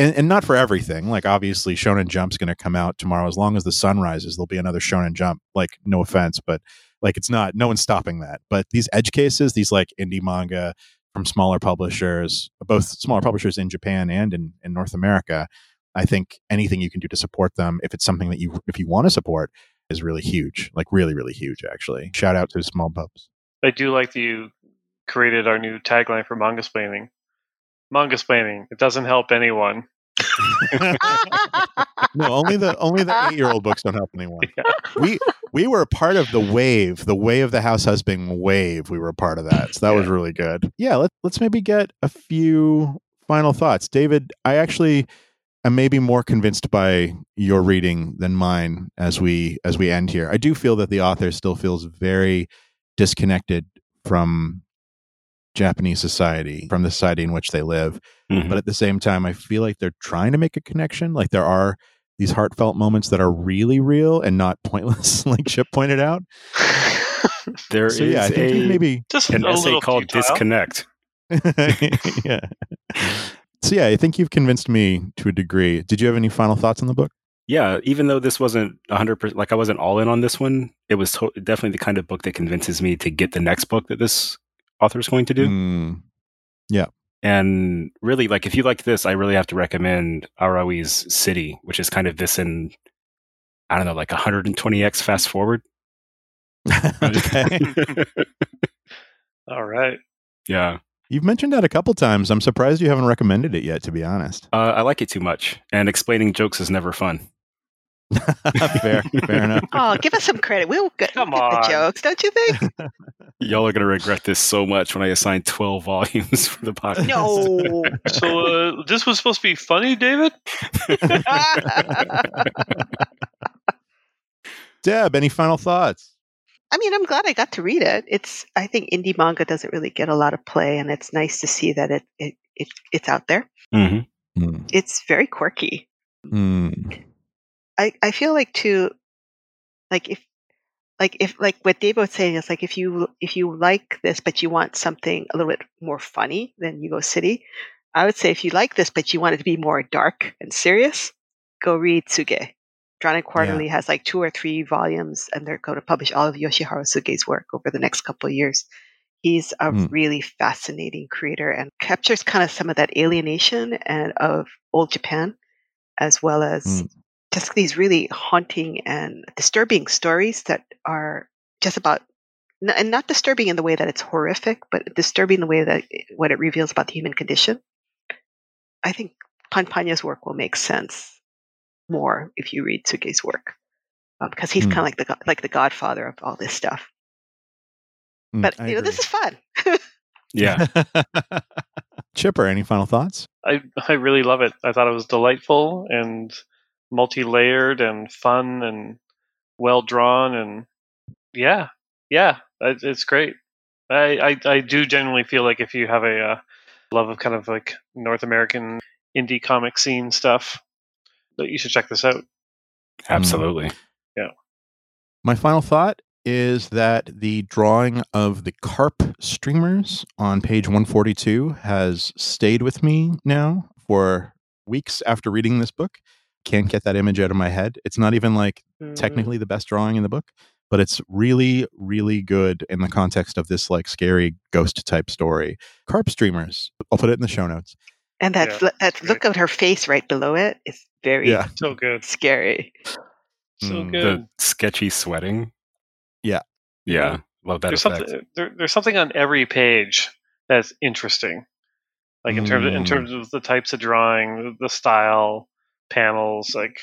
and, and not for everything. Like obviously, Shonen Jump's going to come out tomorrow. As long as the sun rises, there'll be another Shonen Jump. Like no offense, but like it's not. No one's stopping that. But these edge cases, these like indie manga from smaller publishers, both smaller publishers in Japan and in, in North America. I think anything you can do to support them, if it's something that you if you want to support, is really huge. Like really, really huge. Actually, shout out to small pubs. I do like that you created our new tagline for Mangasplaining Mangasplaining. It doesn't help anyone. no, only the only the eight year old books don't help anyone. Yeah. We we were a part of the wave, the way of the house husband wave. We were a part of that, so that yeah. was really good. Yeah, let's let's maybe get a few final thoughts, David. I actually am maybe more convinced by your reading than mine as we as we end here. I do feel that the author still feels very disconnected from Japanese society, from the society in which they live. Mm-hmm. But at the same time, I feel like they're trying to make a connection. Like there are these heartfelt moments that are really real and not pointless, like Chip pointed out. There so, is yeah, I think a, maybe just an essay called futile. Disconnect. yeah. So yeah, I think you've convinced me to a degree. Did you have any final thoughts on the book? Yeah, even though this wasn't 100% like I wasn't all in on this one, it was to- definitely the kind of book that convinces me to get the next book that this author is going to do. Mm. Yeah. And really, like, if you like this, I really have to recommend Arai's City, which is kind of this in, I don't know, like 120x fast forward. All right. Yeah. You've mentioned that a couple times. I'm surprised you haven't recommended it yet, to be honest. Uh, I like it too much, and explaining jokes is never fun. fair, fair enough. Oh, give us some credit. We'll get, Come we'll get the jokes, don't you think? Y'all are gonna regret this so much when I assign twelve volumes for the podcast. No. so uh, this was supposed to be funny, David. Deb, any final thoughts? I mean, I'm glad I got to read it. It's I think indie manga doesn't really get a lot of play, and it's nice to see that it it, it it's out there. Mm-hmm. Mm. It's very quirky. Mm. I, I feel like too, like if, like if, like what David was saying is like if you if you like this but you want something a little bit more funny, then you go City. I would say if you like this but you want it to be more dark and serious, go read Tsuge. Drawn Quarterly yeah. has like two or three volumes, and they're going to publish all of Yoshihiro Tsuge's work over the next couple of years. He's a mm. really fascinating creator and captures kind of some of that alienation and of old Japan, as well as mm just these really haunting and disturbing stories that are just about and not disturbing in the way that it's horrific, but disturbing in the way that what it reveals about the human condition. I think Panpanya's work will make sense more if you read Tsuge's work, because um, he's mm. kind of like the like the godfather of all this stuff. Mm, but I you know, this is fun. yeah. Chipper, any final thoughts? I I really love it. I thought it was delightful and multi-layered and fun and well drawn, and yeah, yeah, it's great. I, I, I do genuinely feel like if you have a uh, love of kind of like North American indie comic scene stuff, that you should check this out. Absolutely. Yeah. My final thought is that the drawing of the carp streamers on page 142 has stayed with me now for weeks after reading this book. Can't get that image out of my head. It's not even like mm. technically the best drawing in the book, but it's really, really good in the context of this like scary ghost type story. Carp streamers. I'll put it in the show notes. And that yeah, that look at her face right below it is very yeah. so good, scary. So mm, good. The sketchy sweating. Yeah, yeah, love that. There's effect. something. There, there's something on every page that's interesting. Like in mm. terms of, in terms of the types of drawing, the style, panels, like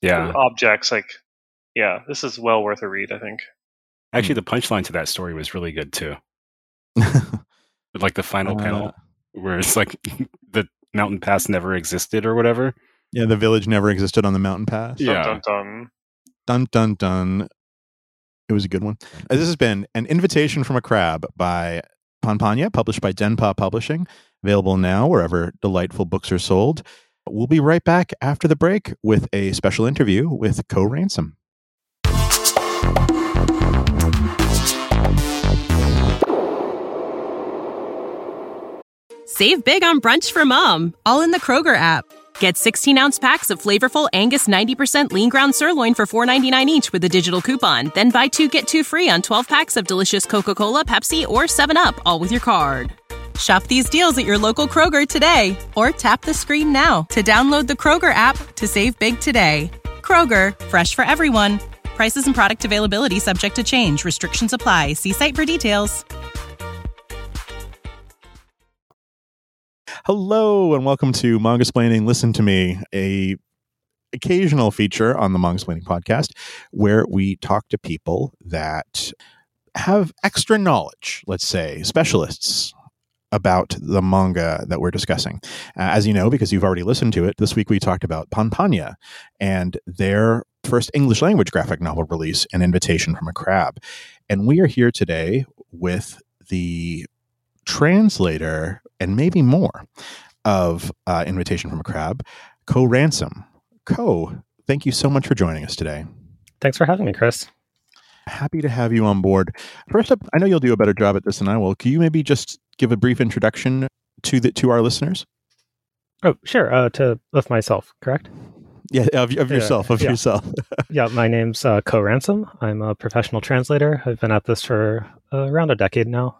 yeah, objects. Like yeah, this is well worth a read. I think. Actually, the punchline to that story was really good too. like the final uh, panel where it's like the mountain pass never existed or whatever. Yeah, the village never existed on the mountain pass. Yeah. Dun dun dun. dun, dun. It was a good one. Uh, this has been An Invitation from a Crab by Panpanya, published by Denpa Publishing, available now wherever delightful books are sold. We'll be right back after the break with a special interview with Ko Ransom. Save big on brunch for mom, all in the Kroger app. Get 16 ounce packs of flavorful Angus 90% lean ground sirloin for $4.99 each with a digital coupon. Then buy two get two free on 12 packs of delicious Coca Cola, Pepsi, or 7UP, all with your card. Shop these deals at your local Kroger today or tap the screen now to download the Kroger app to save big today. Kroger, fresh for everyone. Prices and product availability subject to change. Restrictions apply. See site for details. Hello and welcome to Mangasplaining Listen to Me, a occasional feature on the Mangasplaining podcast where we talk to people that have extra knowledge, let's say, specialists about the manga that we're discussing. Uh, as you know, because you've already listened to it, this week we talked about Panpanya and their first English language graphic novel release, An Invitation from a Crab. And we are here today with the translator and maybe more of uh, Invitation from a Crab, Ko Ransom. Ko, thank you so much for joining us today. Thanks for having me, Chris. Happy to have you on board. First up, I know you'll do a better job at this than I will. Can you maybe just give a brief introduction to the to our listeners? Oh, sure. Uh, to of myself, correct? Yeah, of, of yourself, of yeah. yourself. yeah, my name's uh, Ko Ransom. I'm a professional translator. I've been at this for uh, around a decade now.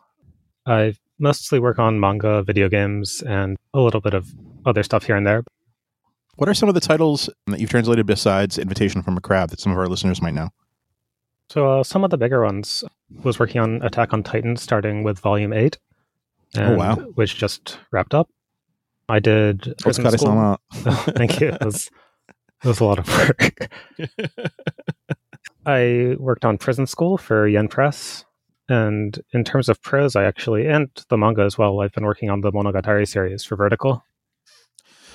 I've mostly work on manga, video games, and a little bit of other stuff here and there. What are some of the titles that you've translated besides Invitation from a Crab that some of our listeners might know? So, uh, some of the bigger ones was working on Attack on Titan, starting with Volume 8, and, oh, wow. which just wrapped up. I did. School. oh, thank you. It was, it was a lot of work. I worked on Prison School for Yen Press, and in terms of prose, I actually, and the manga as well, I've been working on the Monogatari series for Vertical.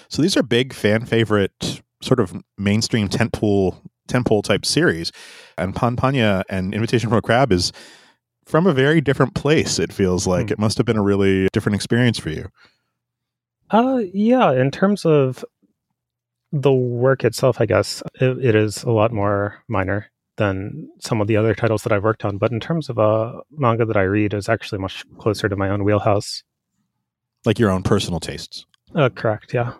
So these are big fan favorite, sort of mainstream tentpole tentpole type series, and Panpanya and Invitation from a Crab is from a very different place. It feels like mm. it must have been a really different experience for you. Uh, yeah. In terms of the work itself, I guess it, it is a lot more minor than some of the other titles that I've worked on. But in terms of a uh, manga that I read, is actually much closer to my own wheelhouse. Like your own personal tastes. Uh, correct. Yeah.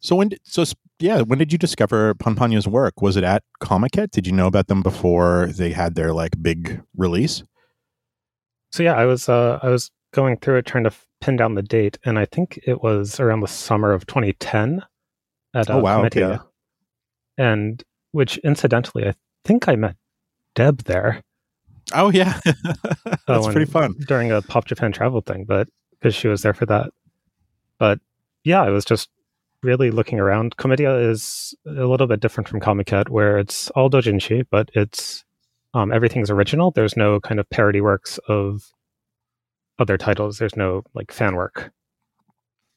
So when so yeah, when did you discover Panpanya's work? Was it at Comiket? Did you know about them before they had their like big release? So yeah, I was uh, I was going through it trying to pin down the date, and I think it was around the summer of 2010 at uh, oh, wow, Comitia. Okay. And which incidentally, I think I met Deb there. Oh yeah, that's uh, pretty fun during a Pop Japan travel thing, but because she was there for that. But yeah, I was just really looking around. Comitia is a little bit different from Comiket, where it's all doujinshi, but it's um, everything's original. There's no kind of parody works of other titles. There's no like fan work.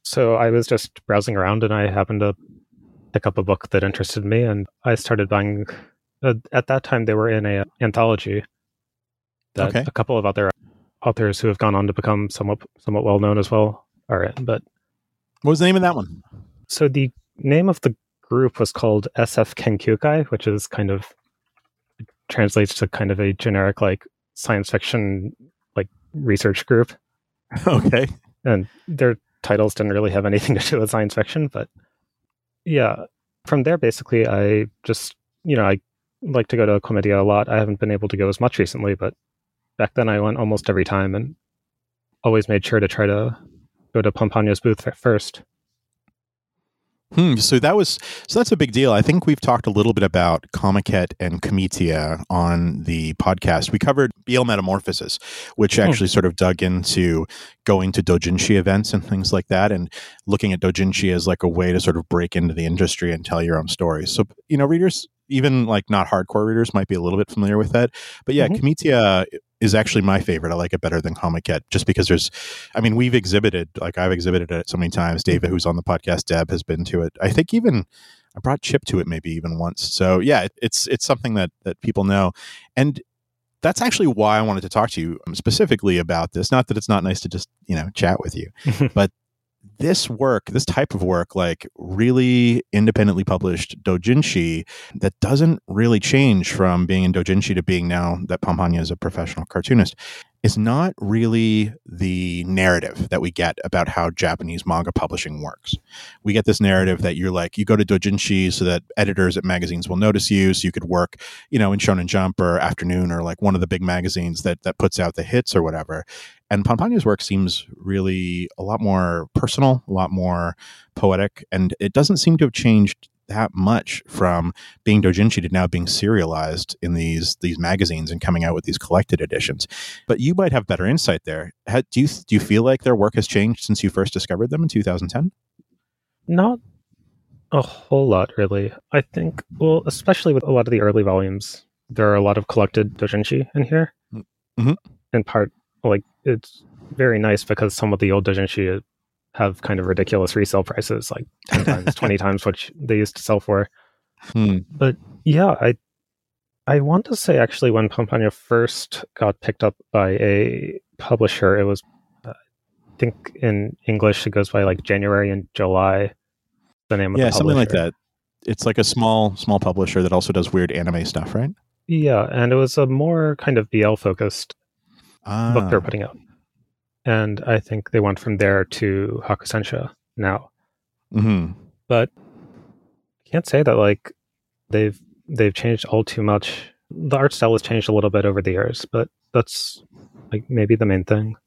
So I was just browsing around, and I happened to pick up a book that interested me, and I started buying uh, at that time they were in a anthology that okay. a couple of other authors who have gone on to become somewhat somewhat well known as well are in. But what was the name of that one? So the name of the group was called SF Kenkyukai, which is kind of translates to kind of a generic like science fiction like research group. Okay. And their titles didn't really have anything to do with science fiction, but yeah, from there basically I just you know I like to go to Comitia a lot. I haven't been able to go as much recently, but back then I went almost every time and always made sure to try to go to Panpanya's booth first. Hmm, so that was so that's a big deal. I think we've talked a little bit about Comiket and Comitia on the podcast. We covered BL Metamorphosis, which hmm. actually sort of dug into going to dojinshi events and things like that, and looking at dojinshi as like a way to sort of break into the industry and tell your own stories. So you know, readers even like not hardcore readers might be a little bit familiar with that. But yeah, mm-hmm. Comitia is actually my favorite. I like it better than Comiket just because there's, I mean, we've exhibited, like I've exhibited it so many times. David, mm-hmm. who's on the podcast, Deb, has been to it. I think even I brought Chip to it maybe even once. So yeah, it, it's it's something that that people know, and that's actually why I wanted to talk to you specifically about this. Not that it's not nice to just you know chat with you, but this work, this type of work, like really independently published dojinshi, that doesn't really change from being in dojinshi to being now that Panpanya is a professional cartoonist, is not really the narrative that we get about how Japanese manga publishing works. We get this narrative that you're like, you go to dojinshi so that editors at magazines will notice you, so you could work, you know, in Shonen Jump or Afternoon or like one of the big magazines that that puts out the hits or whatever. And Panpanya's work seems really a lot more personal, a lot more poetic, and it doesn't seem to have changed that much from being dojinshi to now being serialized in these these magazines and coming out with these collected editions. But you might have better insight there. How, do you do you feel like their work has changed since you first discovered them in 2010? Not a whole lot, really. I think, well, especially with a lot of the early volumes, there are a lot of collected dojinshi in here. Mm-hmm. In part, like it's very nice because some of the old dojinshi have kind of ridiculous resale prices, like 10 times, 20 times what they used to sell for. Hmm. But yeah, I I want to say actually when Panpanya first got picked up by a publisher, it was uh, I think in English it goes by like January and July. The name of yeah, something like that. It's like a small small publisher that also does weird anime stuff, right? Yeah, and it was a more kind of BL focused ah. book they're putting out and I think they went from there to Hakusensha now. Mm-hmm. But I can't say that like they've they've changed all too much. The art style has changed a little bit over the years, but that's like maybe the main thing.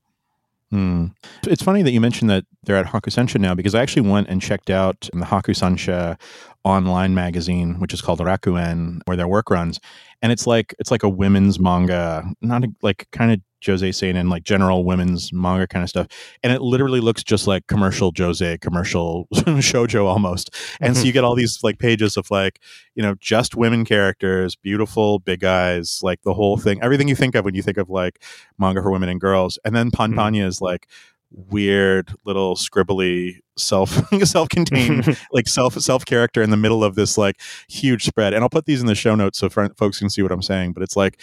Hmm. It's funny that you mentioned that they're at Hakusensha now because I actually went and checked out the Hakusensha online magazine, which is called Rakuen, where their work runs, and it's like it's like a women's manga, not a, like kind of Josei Seinen, like general women's manga kind of stuff. And it literally looks just like commercial Josei, commercial shojo almost. And so you get all these like pages of like, you know, just women characters, beautiful big eyes, like the whole thing, everything you think of when you think of like manga for women and girls. And then Panpanya mm-hmm. is like weird little scribbly self self-contained like self self character in the middle of this like huge spread and i'll put these in the show notes so folks can see what i'm saying but it's like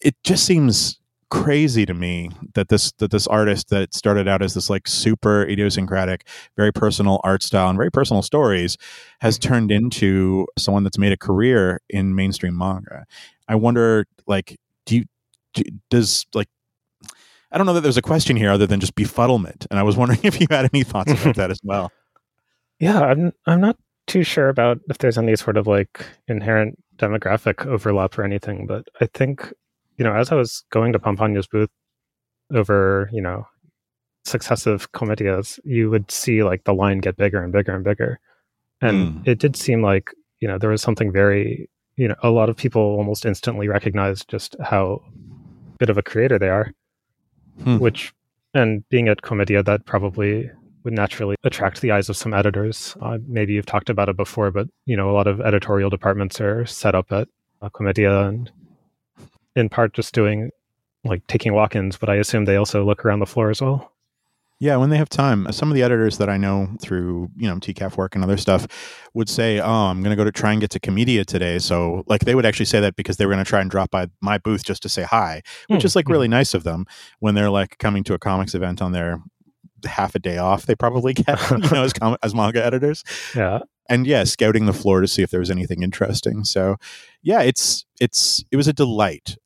it just seems crazy to me that this that this artist that started out as this like super idiosyncratic very personal art style and very personal stories has turned into someone that's made a career in mainstream manga. I wonder like do you do, does like i don't know that there's a question here other than just befuddlement and i was wondering if you had any thoughts about that as well. Yeah i'm i'm not too sure about if there's any sort of like inherent demographic overlap or anything but i think you know, as I was going to Panpanya's booth over, you know, successive Comitias, you would see like the line get bigger and bigger and bigger. And mm. it did seem like, you know, there was something very, you know, a lot of people almost instantly recognized just how good of a creator they are, hmm. which, and being at Comitia, that probably would naturally attract the eyes of some editors. Uh, maybe you've talked about it before, but, you know, a lot of editorial departments are set up at uh, Comitia and in part just doing like taking walk-ins, but I assume they also look around the floor as well. Yeah, when they have time, some of the editors that I know through you know TCAF work and other stuff would say, "Oh, I'm going to go to try and get to Comitia today." So like they would actually say that because they were going to try and drop by my booth just to say hi, which mm, is like really nice of them when they're like coming to a comics event on their half a day off. They probably get you know as com- as manga editors. Yeah, and yeah, scouting the floor to see if there was anything interesting. So yeah, it's it's it was a delight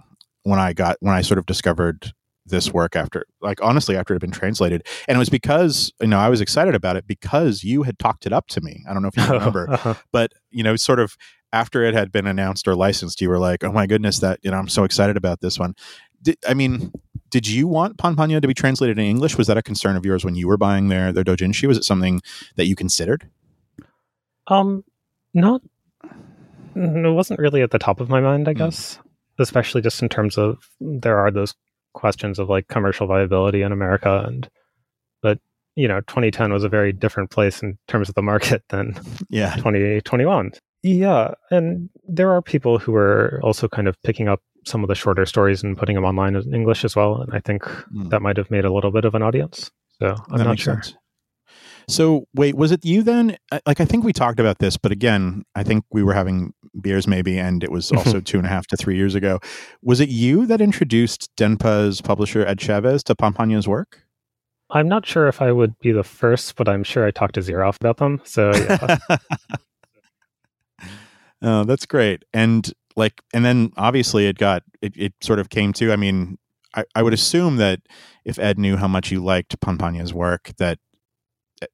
when I got when I sort of discovered this work after like honestly after it had been translated and it was because you know i was excited about it because you had talked it up to me i don't know if you remember uh-huh. but you know sort of after it had been announced or licensed you were like oh my goodness that you know i'm so excited about this one did, i mean did you want Panpanya to be translated in english was that a concern of yours when you were buying their their dojinshi was it something that you considered um not it wasn't really at the top of my mind i hmm. guess. Especially just in terms of there are those questions of like commercial viability in America and but you know 2010 was a very different place in terms of the market than yeah 2021 yeah and there are people who are also kind of picking up some of the shorter stories and putting them online in English as well and I think mm. that might have made a little bit of an audience so I'm that not sure sense. So wait, was it you then? Like I think we talked about this, but again, I think we were having beers maybe, and it was also two and a half to three years ago. Was it you that introduced Denpa's publisher Ed Chavez to Panpanya's work? I'm not sure if I would be the first, but I'm sure I talked to Zeroff about them. So yeah. oh, that's great. And like, and then obviously it got it. It sort of came to. I mean, I, I would assume that if Ed knew how much you liked Panpanya's work, that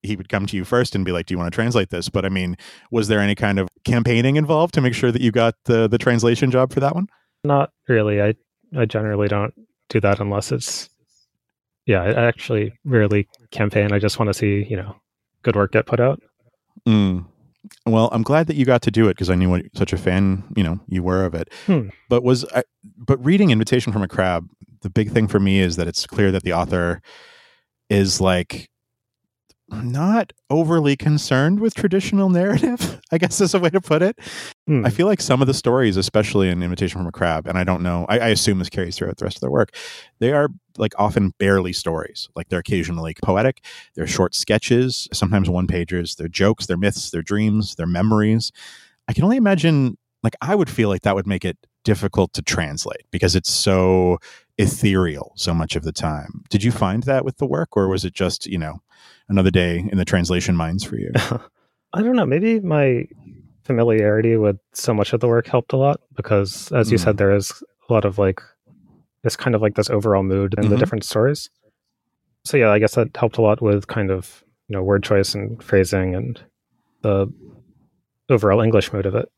he would come to you first and be like, "Do you want to translate this?" But I mean, was there any kind of campaigning involved to make sure that you got the the translation job for that one? Not really. I I generally don't do that unless it's yeah. I actually rarely campaign. I just want to see you know good work get put out. Mm. Well, I'm glad that you got to do it because I knew what such a fan you know you were of it. Hmm. But was I, but reading Invitation from a Crab, the big thing for me is that it's clear that the author is like not overly concerned with traditional narrative, I guess is a way to put it. Hmm. I feel like some of the stories, especially in Invitation from a Crab, and I don't know, I, I, assume this carries throughout the rest of their work, they are like often barely stories. Like they're occasionally poetic, they're short sketches, sometimes one pagers, they're jokes, they're myths, they're dreams, they're memories. I can only imagine, like, I would feel like that would make it difficult to translate because it's so ethereal so much of the time. Did you find that with the work, or was it just, you know, another day in the translation minds for you? I don't know. Maybe my familiarity with so much of the work helped a lot because, as you mm. said, there is a lot of like this kind of like this overall mood in mm-hmm. the different stories. So yeah, I guess that helped a lot with kind of you know word choice and phrasing and the overall English mood of it.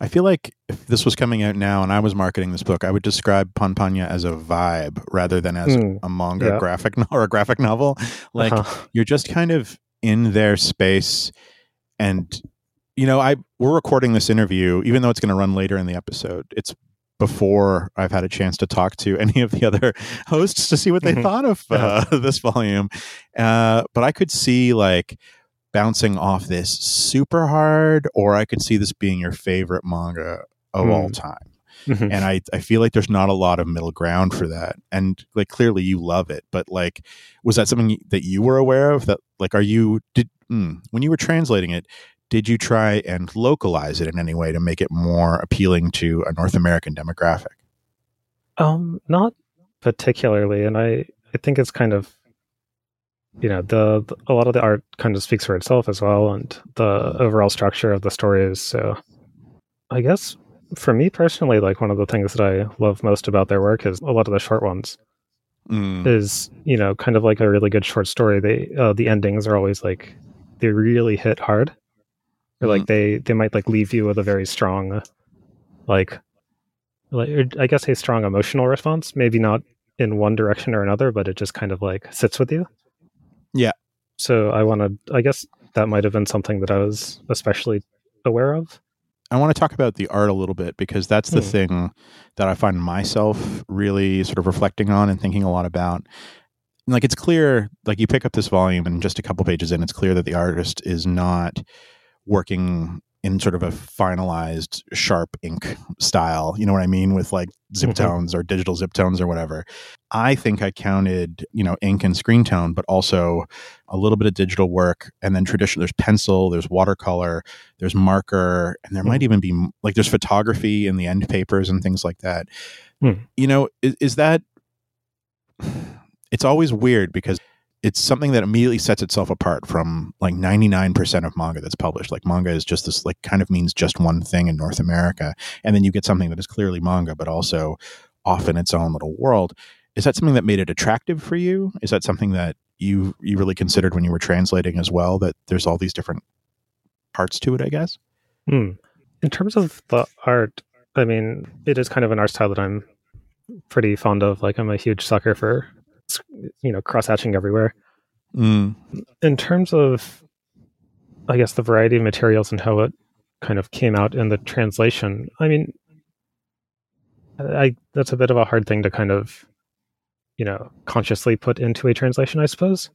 I feel like if this was coming out now and I was marketing this book, I would describe Panpanya as a vibe rather than as mm, a manga yeah. graphic no- or a graphic novel. Like uh-huh. you're just kind of in their space and you know, I we're recording this interview even though it's going to run later in the episode. It's before I've had a chance to talk to any of the other hosts to see what they mm-hmm. thought of uh, this volume. Uh, but I could see like bouncing off this super hard, or I could see this being your favorite manga of mm. all time. Mm-hmm. And I, I feel like there's not a lot of middle ground for that. And like clearly you love it, but like, was that something that you were aware of? That like, are you did mm, when you were translating it? Did you try and localize it in any way to make it more appealing to a North American demographic? Um, not particularly, and I I think it's kind of you know the, the, a lot of the art kind of speaks for itself as well and the overall structure of the stories so i guess for me personally like one of the things that i love most about their work is a lot of the short ones mm. is you know kind of like a really good short story they uh, the endings are always like they really hit hard or like mm. they they might like leave you with a very strong like like i guess a strong emotional response maybe not in one direction or another but it just kind of like sits with you yeah. So I wanted, I guess that might have been something that I was especially aware of. I want to talk about the art a little bit because that's the hmm. thing that I find myself really sort of reflecting on and thinking a lot about. Like it's clear, like you pick up this volume and just a couple pages in, it's clear that the artist is not working in sort of a finalized sharp ink style you know what i mean with like zip mm-hmm. tones or digital zip tones or whatever i think i counted you know ink and screen tone but also a little bit of digital work and then traditional there's pencil there's watercolor there's marker and there mm-hmm. might even be like there's photography in the end papers and things like that mm. you know is, is that it's always weird because it's something that immediately sets itself apart from like 99% of manga that's published. Like manga is just this like kind of means just one thing in North America. And then you get something that is clearly manga, but also often its own little world. Is that something that made it attractive for you? Is that something that you you really considered when you were translating as well? That there's all these different parts to it, I guess? Hmm. In terms of the art, I mean, it is kind of an art style that I'm pretty fond of. Like I'm a huge sucker for you know cross hatching everywhere. Mm. In terms of, I guess the variety of materials and how it kind of came out in the translation. I mean, I that's a bit of a hard thing to kind of, you know, consciously put into a translation, I suppose.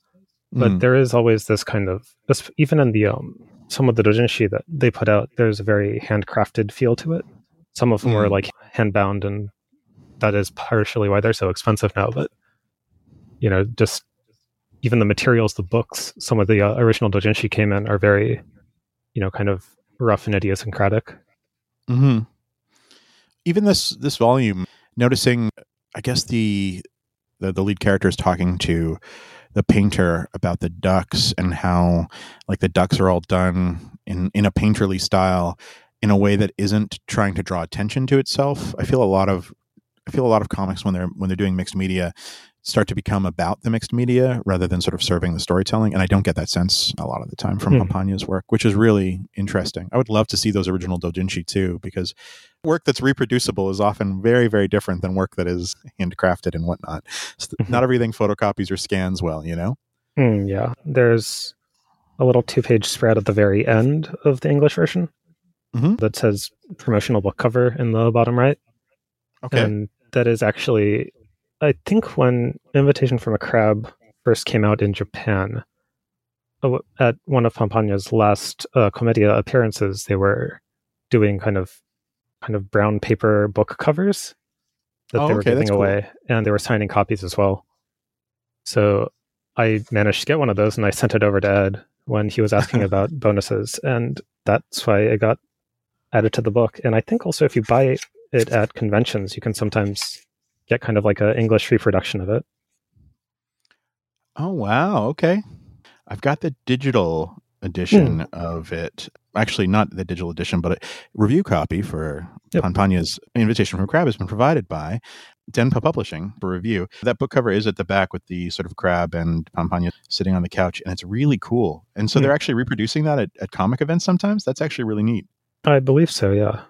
But mm. there is always this kind of, even in the um, some of the dojinshi that they put out, there's a very handcrafted feel to it. Some of them mm. were like handbound, and that is partially why they're so expensive now. But you know, just even the materials, the books, some of the uh, original doujinshi came in are very, you know, kind of rough and idiosyncratic. Hmm. Even this this volume, noticing, I guess the the, the lead character is talking to the painter about the ducks and how like the ducks are all done in in a painterly style in a way that isn't trying to draw attention to itself. I feel a lot of I feel a lot of comics when they're when they're doing mixed media start to become about the mixed media rather than sort of serving the storytelling. And I don't get that sense a lot of the time from mm. Work, which is really interesting. I would love to see those original dojinshi too, because work that's reproducible is often very, very different than work that is handcrafted and whatnot. So mm-hmm. Not everything photocopies or scans well, you know? Mm, yeah. There's a little two page spread at the very end of the English version mm-hmm. that says promotional book cover in the bottom right. Okay. And that is actually I think when Invitation from a Crab first came out in Japan, at one of Panpanya's last uh, Comitia appearances, they were doing kind of kind of brown paper book covers that oh, they were okay, giving away, cool. and they were signing copies as well. So I managed to get one of those, and I sent it over to Ed when he was asking about bonuses, and that's why it got added to the book. And I think also if you buy it at conventions, you can sometimes get kind of like an English reproduction of it. Oh wow! Okay, I've got the digital edition mm. of it. Actually, not the digital edition, but a review copy for yep. Panpanya's Invitation from Crab has been provided by Denpa Publishing for review. That book cover is at the back with the sort of crab and Pampagna sitting on the couch, and it's really cool. And so mm. they're actually reproducing that at, at comic events sometimes. That's actually really neat. I believe so. Yeah.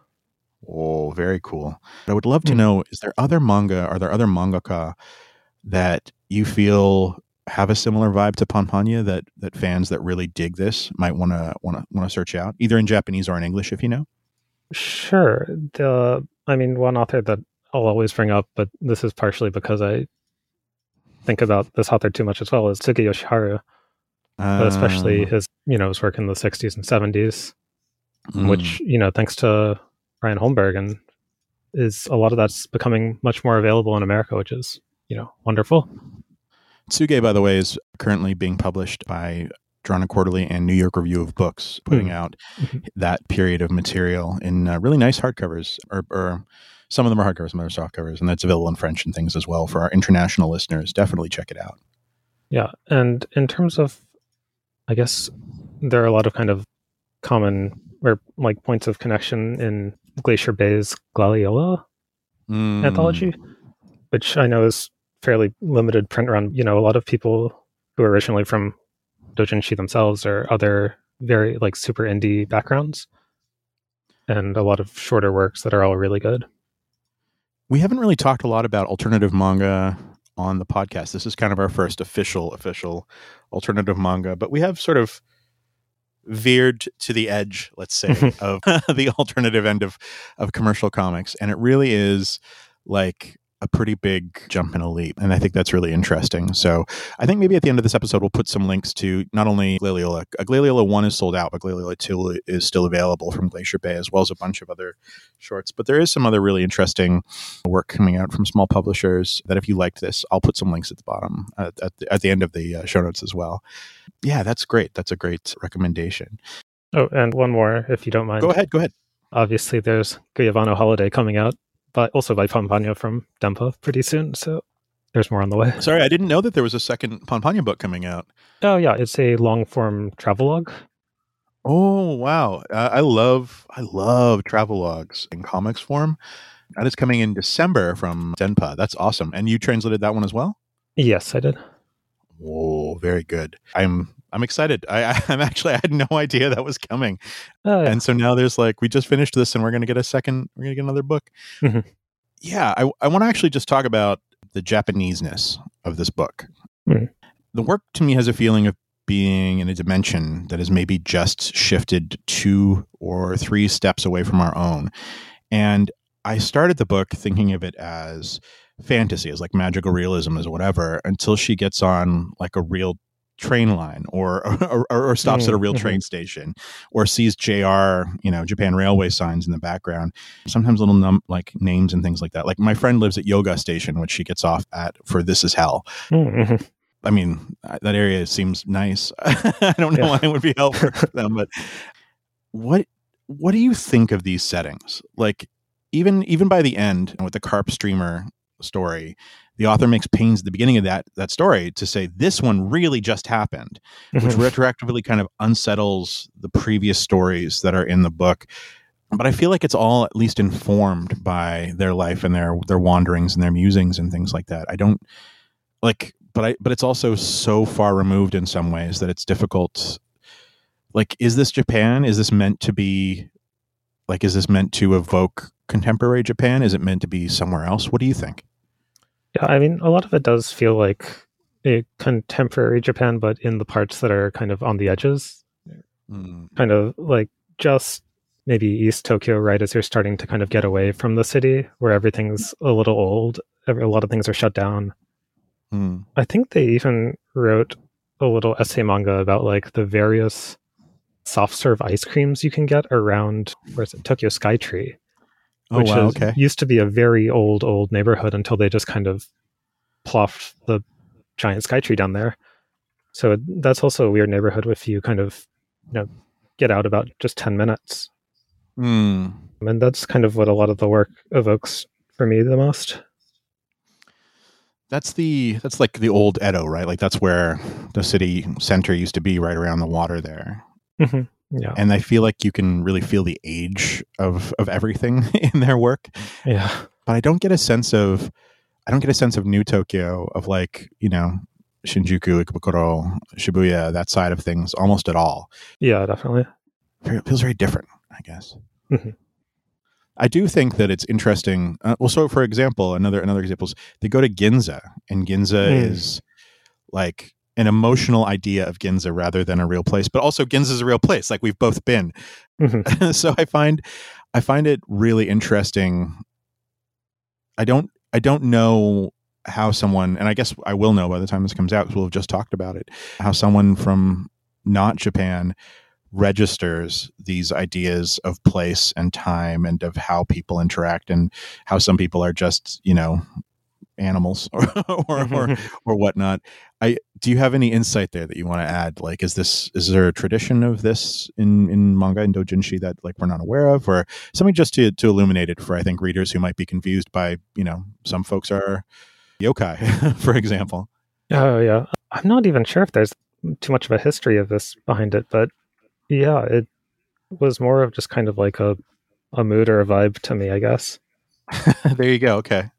Oh, very cool. I would love to hmm. know is there other manga, are there other mangaka that you feel have a similar vibe to Panpanya that that fans that really dig this might want to want to want to search out either in Japanese or in English if you know? Sure. The I mean one author that I'll always bring up but this is partially because I think about this author too much as well is Tsuge Yoshiharu. Uh, especially ah. his, you know, his work in the 60s and 70s, mm. which, you know, thanks to Ryan Holmberg, and is a lot of that's becoming much more available in America, which is you know wonderful. Tsuge, by the way, is currently being published by Drawn and Quarterly and New York Review of Books, putting mm. out mm-hmm. that period of material in uh, really nice hardcovers, or, or, some of them are hardcovers, some of them are soft covers, and that's available in French and things as well for our international listeners. Definitely check it out. Yeah, and in terms of, I guess there are a lot of kind of common or like points of connection in Glacier Bay's Gloriola mm. anthology, which I know is fairly limited print run. You know, a lot of people who are originally from Dojinshi themselves or other very like super indie backgrounds, and a lot of shorter works that are all really good. We haven't really talked a lot about alternative manga on the podcast. This is kind of our first official, official alternative manga, but we have sort of veered to the edge, let's say, of the alternative end of of commercial comics, and it really is like a pretty big jump and a leap. And I think that's really interesting. So I think maybe at the end of this episode, we'll put some links to not only Gloriola. Uh, Gloriola 1 is sold out, but Gloriola 2 is still available from Glacier Bay, as well as a bunch of other shorts. But there is some other really interesting work coming out from small publishers that if you liked this, I'll put some links at the bottom, uh, at, the, at the end of the uh, show notes as well. Yeah, that's great. That's a great recommendation. Oh, and one more, if you don't mind. Go ahead. Go ahead. Obviously, there's Guyabano Holiday coming out but also by Panpanya from Denpa pretty soon. So there's more on the way. Sorry, I didn't know that there was a second Panpanya book coming out. Oh yeah, it's a long form travelogue. Oh wow, uh, I love I love travelogues in comics form. That is coming in December from Denpa. That's awesome. And you translated that one as well? Yes, I did. Whoa, very good. I'm I'm excited. I, I'm actually I had no idea that was coming, oh, yeah. and so now there's like we just finished this and we're gonna get a second. We're gonna get another book. Mm-hmm. Yeah, I I want to actually just talk about the Japaneseness of this book. Mm-hmm. The work to me has a feeling of being in a dimension that is maybe just shifted two or three steps away from our own, and I started the book thinking of it as fantasy, as like magical realism, as whatever, until she gets on like a real train line or or, or stops at a real mm-hmm. train station or sees JR, you know, Japan Railway signs in the background. Sometimes little num- like names and things like that. Like my friend lives at Yoga Station, which she gets off at for This Is Hell. Mm-hmm. I mean, that area seems nice. I don't know yeah. why it would be helpful for them, but what what do you think of these settings? Like even even by the end with the carp streamer story, the author makes pains at the beginning of that that story to say this one really just happened, which mm-hmm. retroactively kind of unsettles the previous stories that are in the book. But I feel like it's all at least informed by their life and their their wanderings and their musings and things like that. I don't like but I but it's also so far removed in some ways that it's difficult like is this Japan? Is this meant to be like is this meant to evoke contemporary Japan? Is it meant to be somewhere else? What do you think? Yeah, I mean, a lot of it does feel like a contemporary Japan, but in the parts that are kind of on the edges, mm. kind of like just maybe East Tokyo, right as you're starting to kind of get away from the city, where everything's a little old, a lot of things are shut down. Mm. I think they even wrote a little essay manga about like the various soft serve ice creams you can get around where's it Tokyo Skytree oh, which wow, okay. used to be a very old, old neighborhood until they just kind of plopped the giant sky tree down there. So that's also a weird neighborhood if you kind of, you know, get out about just 10 minutes. Mm. And that's kind of what a lot of the work evokes for me the most. That's the that's like the old Edo, right? Like that's where the city center used to be, right around the water there. Mm-hmm. Yeah. And I feel like you can really feel the age of of everything in their work. Yeah. But I don't get a sense of I don't get a sense of New Tokyo of like, you know, Shinjuku, Ikebukuro, Shibuya, that side of things almost at all. Yeah, definitely. It feels very different, I guess. Mm-hmm. I do think that it's interesting. Uh, well, so for example, another another example is they go to Ginza, and Ginza mm. is like an emotional idea of Ginza rather than a real place. But also Ginza is a real place, like we've both been. Mm-hmm. so I find I find it really interesting. I don't I don't know how someone, and I guess I will know by the time this comes out because we'll have just talked about it, how someone from not Japan registers these ideas of place and time and of how people interact and how some people are just you know animals or or, or, or whatnot. I do you have any insight there that you want to add? Like, is this is there a tradition of this in in manga and dojinshi that like we're not aware of, or something just to to illuminate it for I think readers who might be confused by you know some folks are yokai, for example. Oh yeah, I'm not even sure if there's too much of a history of this behind it, but yeah, it was more of just kind of like a a mood or a vibe to me, I guess. there you go. Okay.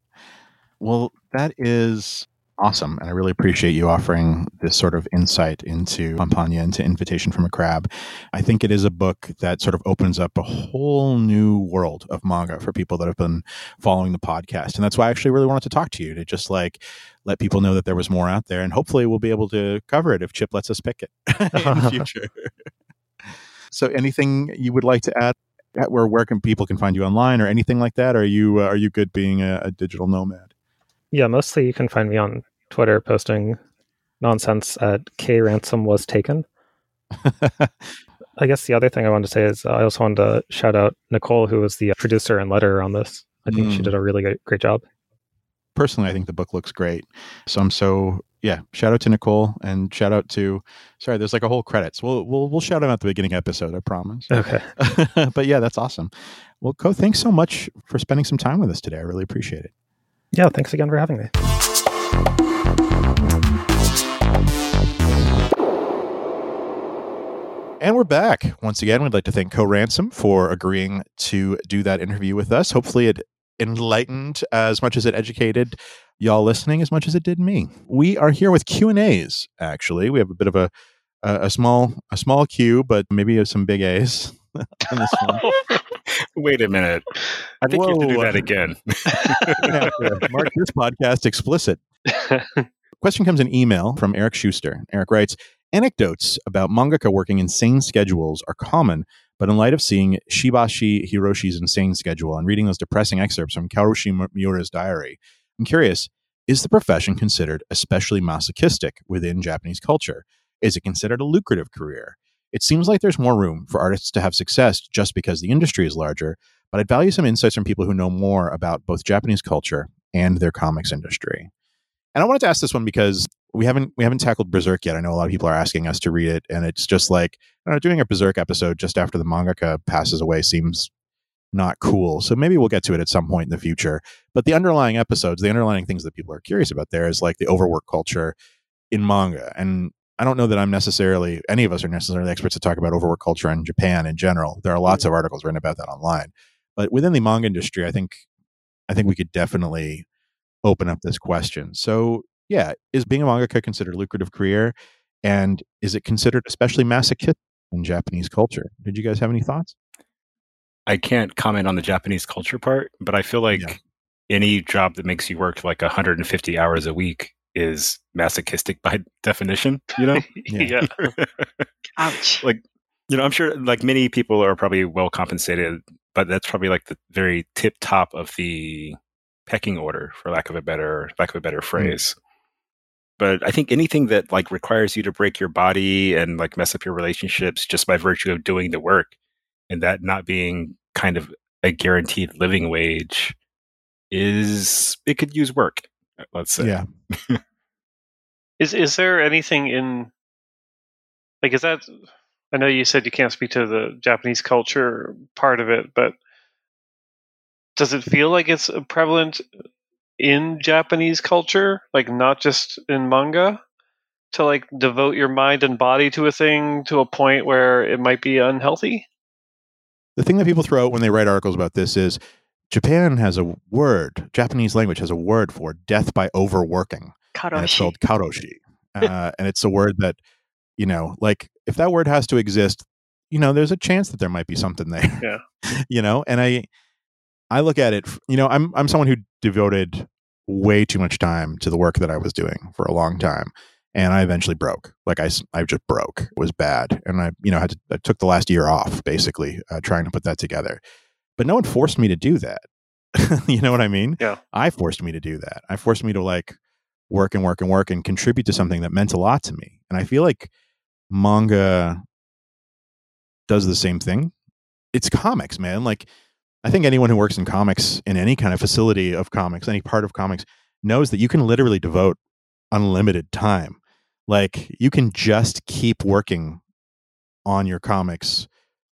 Well, that is awesome. And I really appreciate you offering this sort of insight into Panpanya, into Invitation from a Crab. I think it is a book that sort of opens up a whole new world of manga for people that have been following the podcast. And that's why I actually really wanted to talk to you to just like let people know that there was more out there. And hopefully we'll be able to cover it if Chip lets us pick it in the future. so anything you would like to add? Where where can people can find you online or anything like that? Or are you uh, are you good being a, a digital nomad? Yeah, mostly you can find me on Twitter posting nonsense at K ransom was taken. I guess the other thing I wanted to say is I also wanted to shout out Nicole, who was the producer and letter on this. I think mm. she did a really great, great job. Personally, I think the book looks great. So I'm so yeah. Shout out to Nicole and shout out to sorry. There's like a whole credits. We'll we'll we'll shout them out at the beginning episode. I promise. Okay. but yeah, that's awesome. Well, Ko, thanks so much for spending some time with us today. I really appreciate it. Yeah, thanks again for having me. And we're back. Once again, we'd like to thank Ko Ransom for agreeing to do that interview with us. Hopefully, it enlightened as much as it educated y'all listening as much as it did me. We are here with Q&As, actually. We have a bit of a, a, a small a small Q, but maybe some big A's. Wait a minute. I think Whoa. you have to do that again. Mark this podcast explicit. Question comes in email from Eric Schuster. Eric writes, Anecdotes about mangaka working insane schedules are common, but in light of seeing Shibashi Hiroshi's insane schedule and reading those depressing excerpts from Kentaro Miura's diary, I'm curious is the profession considered especially masochistic within Japanese culture? Is it considered a lucrative career? It seems like there's more room for artists to have success just because the industry is larger, but I'd value some insights from people who know more about both Japanese culture and their comics industry. And I wanted to ask this one because we haven't we haven't tackled Berserk yet. I know a lot of people are asking us to read it, and it's just like know, doing a Berserk episode just after the mangaka passes away seems not cool. So maybe we'll get to it at some point in the future. But the underlying episodes, the underlying things that people are curious about there is like the overwork culture in manga. And I don't know that I'm necessarily any of us are necessarily experts to talk about overwork culture in Japan in general. There are lots mm-hmm. of articles written about that online. But within the manga industry, I think I think we could definitely open up this question. So yeah, is being a mangaka considered a lucrative career? And is it considered especially masochistic in Japanese culture? Did you guys have any thoughts? I can't comment on the Japanese culture part, but I feel like yeah. any job that makes you work like 150 hours a week is masochistic by definition, you know? yeah. Ouch. Like, you know, I'm sure like many people are probably well compensated, but that's probably like the very tip top of the pecking order, for lack of a better lack of a better mm. phrase. Mm but I think anything that like requires you to break your body and like mess up your relationships just by virtue of doing the work and that not being kind of a guaranteed living wage is it could use work let's say yeah is is there anything in like is that i know you said you can't speak to the japanese culture part of it but does it feel like it's prevalent in Japanese culture, like not just in manga, to like devote your mind and body to a thing to a point where it might be unhealthy? The thing that people throw out when they write articles about this is Japan has a word, Japanese language has a word for death by overworking. Karoshi. And it's called karoshi. uh, and it's a word that, you know, like if that word has to exist, you know, there's a chance that there might be something there. Yeah. you know, and I, I look at it, you know, I'm I'm someone who devoted way too much time to the work that I was doing for a long time. And I eventually broke. Like I, I just broke. It was bad. And I, you know, had to, I took the last year off basically uh, trying to put that together. But no one forced me to do that. you know what I mean? Yeah. I forced me to do that. I forced me to like work and work and work and contribute to something that meant a lot to me. And I feel like manga does the same thing. It's comics, man. Like I think anyone who works in comics in any kind of facility of comics, any part of comics, knows that you can literally devote unlimited time. Like you can just keep working on your comics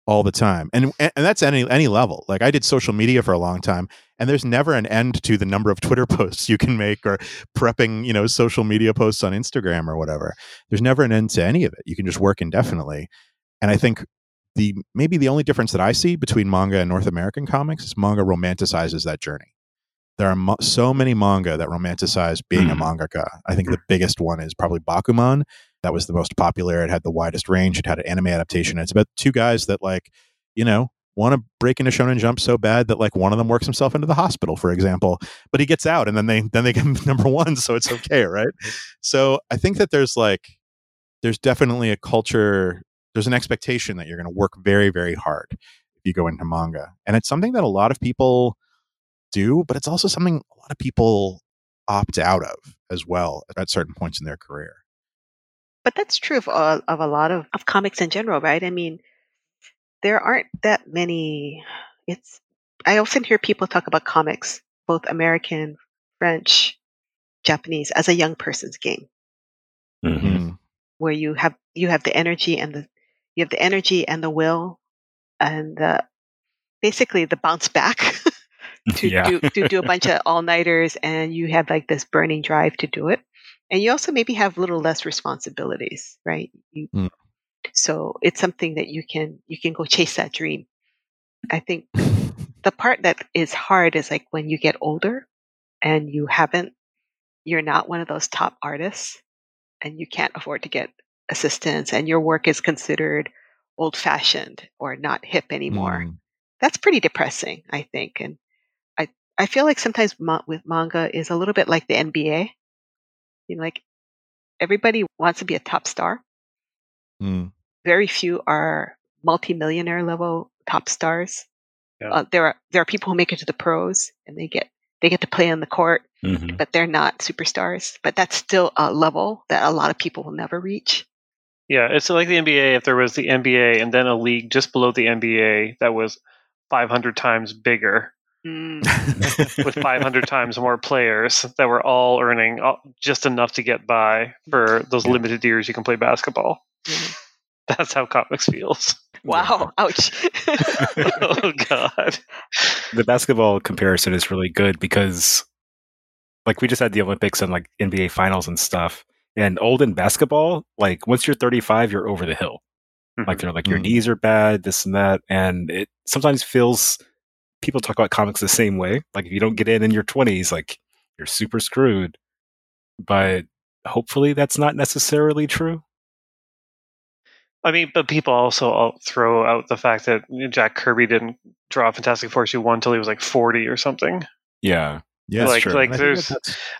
all the time. And and that's any any level. Like I did social media for a long time and there's never an end to the number of Twitter posts you can make or prepping, you know, social media posts on Instagram or whatever. There's never an end to any of it. You can just work indefinitely. And I think the maybe the only difference that I see between manga and North American comics is manga romanticizes that journey. There are mo- so many manga that romanticize being mm. a mangaka. I think the biggest one is probably Bakuman. That was the most popular. It had the widest range. It had an anime adaptation. It's about two guys that like, you know, want to break into Shonen Jump so bad that like one of them works himself into the hospital, for example, but he gets out and then they then they get number one, so it's okay, right? So I think that there's like there's definitely a culture there's an expectation that you're going to work very very hard if you go into manga and it's something that a lot of people do but it's also something a lot of people opt out of as well at certain points in their career. But that's true of, uh, of a lot of, of comics in general, right? I mean, there aren't that many. It's I often hear people talk about comics, both American, French, Japanese, as a young person's game, mm-hmm. where you have you have the energy and the you have the energy and the will and the, basically the bounce back to yeah. do to do a bunch of all nighters, and you have like this burning drive to do it, and you also maybe have a little less responsibilities, right? You, mm. So it's something that you can you can go chase that dream. I think the part that is hard is like when you get older and you haven't you're not one of those top artists and you can't afford to get assistance and your work is considered old fashioned or not hip anymore. Mm. That's pretty depressing, I think. And I I feel like sometimes ma- with manga is a little bit like the NBA. You know, like everybody wants to be a top star. Mm. Very few are multimillionaire level top stars. Yeah. Uh, there are there are people who make it to the pros and they get they get to play on the court, mm-hmm. but they're not superstars. But that's still a level that a lot of people will never reach. Yeah, it's like the NBA. If there was the NBA and then a league just below the NBA that was 500 times bigger, mm. with 500 times more players that were all earning uh, just enough to get by for those yeah. limited years you can play basketball. Mm. That's how comics feels. Wow! Ouch! oh God! The basketball comparison is really good because, like, we just had the Olympics and like NBA finals and stuff. And old in basketball, like once you're 35, you're over the hill. Mm-hmm. Like they're like your mm-hmm. knees are bad, this and that, and it sometimes feels. People talk about comics the same way. Like if you don't get in in your 20s, like you're super screwed. But hopefully, that's not necessarily true. I mean, but people also uh, throw out the fact that Jack Kirby didn't draw Fantastic Four issue one until he was like forty or something. Yeah, yeah, like true. like there's.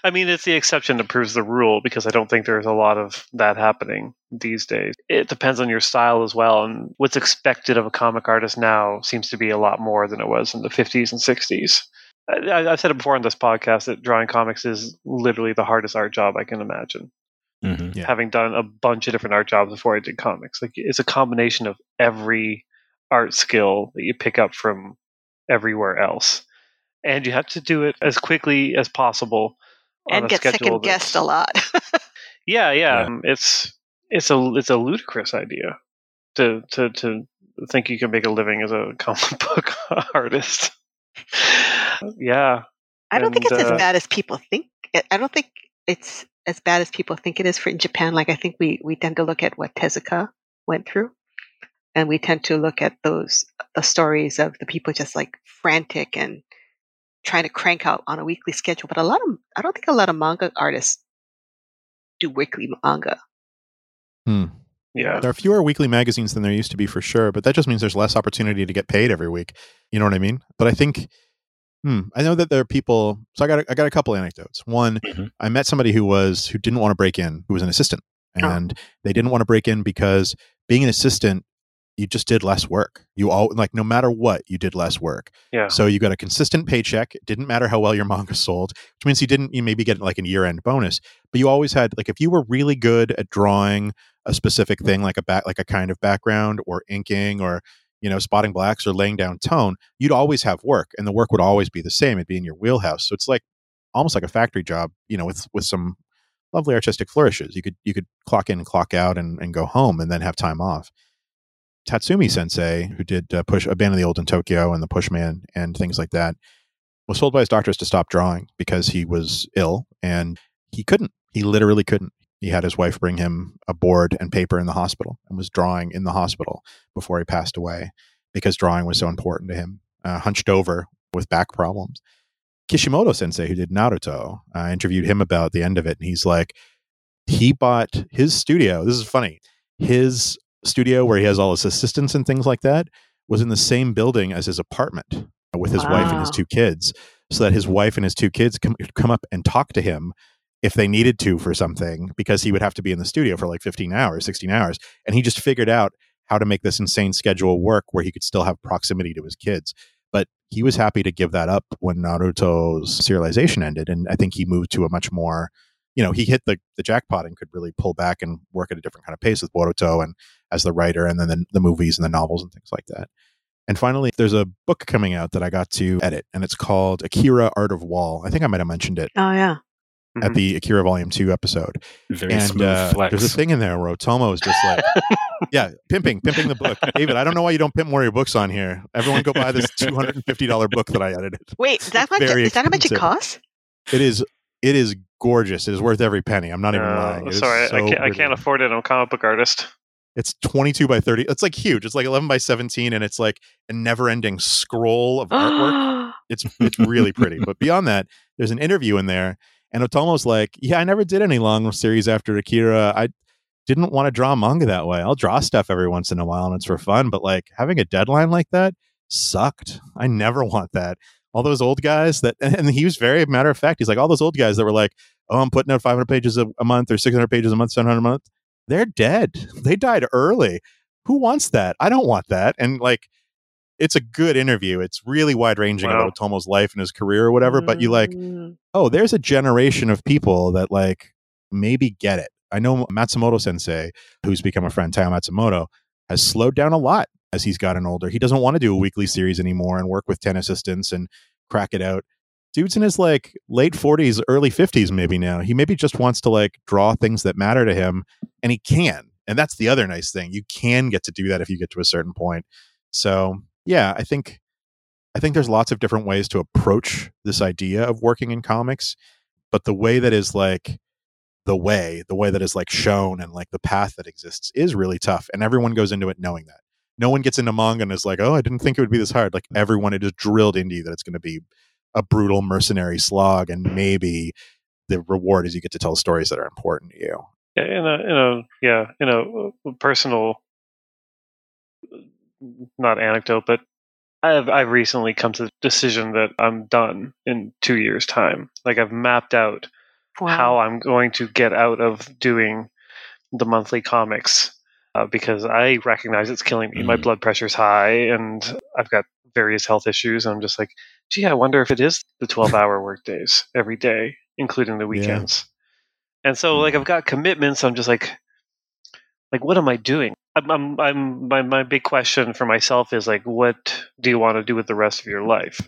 I mean, it's the exception that proves the rule because I don't think there's a lot of that happening these days. It depends on your style as well, and what's expected of a comic artist now seems to be a lot more than it was in the fifties and sixties. I, I've said it before on this podcast that drawing comics is literally the hardest art job I can imagine. Mm-hmm, yeah. having done a bunch of different art jobs before I did comics. Like it's a combination of every art skill that you pick up from everywhere else, and you have to do it as quickly as possible. And get second guessed a lot. yeah, yeah, yeah. Um, it's it's a it's a ludicrous idea to to to think you can make a living as a comic book artist. yeah, I don't and, think it's uh, as bad as people think. I don't think it's as bad as people think it is for in Japan. Like I think we we tend to look at what Tezuka went through, and we tend to look at those the stories of the people just like frantic and trying to crank out on a weekly schedule. But a lot of I don't think a lot of manga artists do weekly manga. Hmm. Yeah. There are fewer weekly magazines than there used to be for sure, but that just means there's less opportunity to get paid every week. You know what I mean? But I think Hmm. I know that there are people. So I got a, I got a couple anecdotes. One, mm-hmm. I met somebody who was who didn't want to break in, who was an assistant, oh. and oh. they didn't want to break in because being an assistant, you just did less work. You all like no matter what, you did less work. Yeah. So you got a consistent paycheck. It didn't matter how well your manga sold, which means you didn't you maybe get like a year end bonus, but you always had like if you were really good at drawing a specific thing like a back like a kind of background or inking or you know, spotting blacks or laying down tone, you'd always have work and the work would always be the same. It'd be in your wheelhouse. So it's like almost like a factory job, you know, with with some lovely artistic flourishes. You could you could clock in and clock out and, and go home and then have time off. Tatsumi Sensei, who did uh, push a band of the old in Tokyo and the Pushman and things like that, was told by his doctors to stop drawing because he was ill and he couldn't. He literally couldn't he had his wife bring him a board and paper in the hospital and was drawing in the hospital before he passed away because drawing was so important to him. Uh, hunched over with back problems. Kishimoto sensei, who did Naruto, I uh, interviewed him about the end of it, and he's like, he bought his studio. This is funny. His studio, where he has all his assistants and things like that, was in the same building as his apartment with his wow. wife and his two kids, so that his wife and his two kids come come up and talk to him if they needed to for something because he would have to be in the studio for like 15 hours 16 hours and he just figured out how to make this insane schedule work where he could still have proximity to his kids But he was happy to give that up when Naruto's serialization ended, and I think he moved to a much more, you know, he hit the the jackpot and could really pull back and work at a different kind of pace with Boruto and as the writer, and then the, the movies and the novels and things like that. And finally, there's a book coming out that I got to edit, and it's called Akira Art of Wall. I think I might have mentioned it. Oh yeah. Mm-hmm. At the Akira Volume Two episode, Very and uh, there's a thing in there where Otomo is just like, yeah, pimping, pimping the book. David, I don't know why you don't pimp more of your books on here. Everyone, go buy this two hundred and fifty dollar book that I edited. Wait, is that, much, is that how much it costs? It is. It is gorgeous. It is worth every penny. I'm not even uh, lying. sorry, so I, can't, I can't afford it. I'm a comic book artist. It's 22 by 30. It's like huge. It's like 11 by 17, and it's like a never-ending scroll of artwork. it's it's really pretty. But beyond that, there's an interview in there and Otomo's like, yeah, I never did any long series after Akira. I didn't want to draw manga that way. I'll draw stuff every once in a while and it's for fun, but like having a deadline like that sucked. I never want that. All those old guys that, and he was very matter of fact. He's like, all those old guys that were like, oh, I'm putting out 500 pages a, a month or 600 pages a month, 700 a month. They're dead. They died early. Who wants that? I don't want that. And like, it's a good interview. It's really wide ranging wow. about Otomo's life and his career or whatever. But you like, mm. oh, there's a generation of people that like maybe get it. I know Matsumoto Sensei, who's become a friend, Taiyo Matsumoto, has slowed down a lot as he's gotten older. He doesn't want to do a weekly series anymore and work with 10 assistants and crack it out. Dude's in his like late 40s, early 50s, maybe now. He maybe just wants to like draw things that matter to him, and he can. And that's the other nice thing. You can get to do that if you get to a certain point. So yeah, I think I think there's lots of different ways to approach this idea of working in comics, but the way that is like the way, the way that is like shown and like the path that exists is really tough and everyone goes into it knowing that. No one gets into manga and is like, "Oh, I didn't think it would be this hard." Like everyone it is drilled into you that it's going to be a brutal mercenary slog and maybe the reward is you get to tell stories that are important to you. Yeah, in a in a yeah, in a uh, personal not anecdote, but I've I've recently come to the decision that I'm done in two years' time. Like I've mapped out wow. how I'm going to get out of doing the monthly comics uh, because I recognize it's killing me. Mm. My blood pressure's high, and I've got various health issues. I'm just like, gee, I wonder if it is the 12 hour work days every day, including the weekends. Yeah. And so, like, I've got commitments. I'm just like, like, what am I doing? I'm, I'm, I'm, my, my big question for myself is like, what do you want to do with the rest of your life?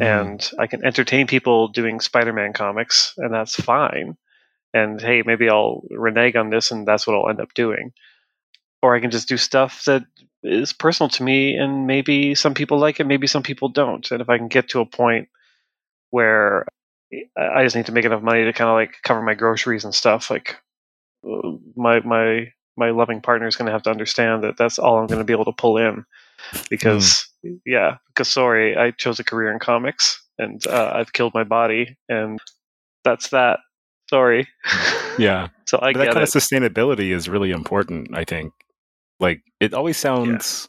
Mm. And I can entertain people doing Spider-Man comics, and that's fine. And hey, maybe I'll renege on this, and that's what I'll end up doing. Or I can just do stuff that is personal to me, and maybe some people like it, maybe some people don't. And if I can get to a point where I just need to make enough money to kind of like cover my groceries and stuff, like uh, my my my loving partner is going to have to understand that that's all I'm going to be able to pull in because mm. yeah because sorry I chose a career in comics and uh, I've killed my body and that's that sorry yeah so I but that kind it. of sustainability is really important I think like it always sounds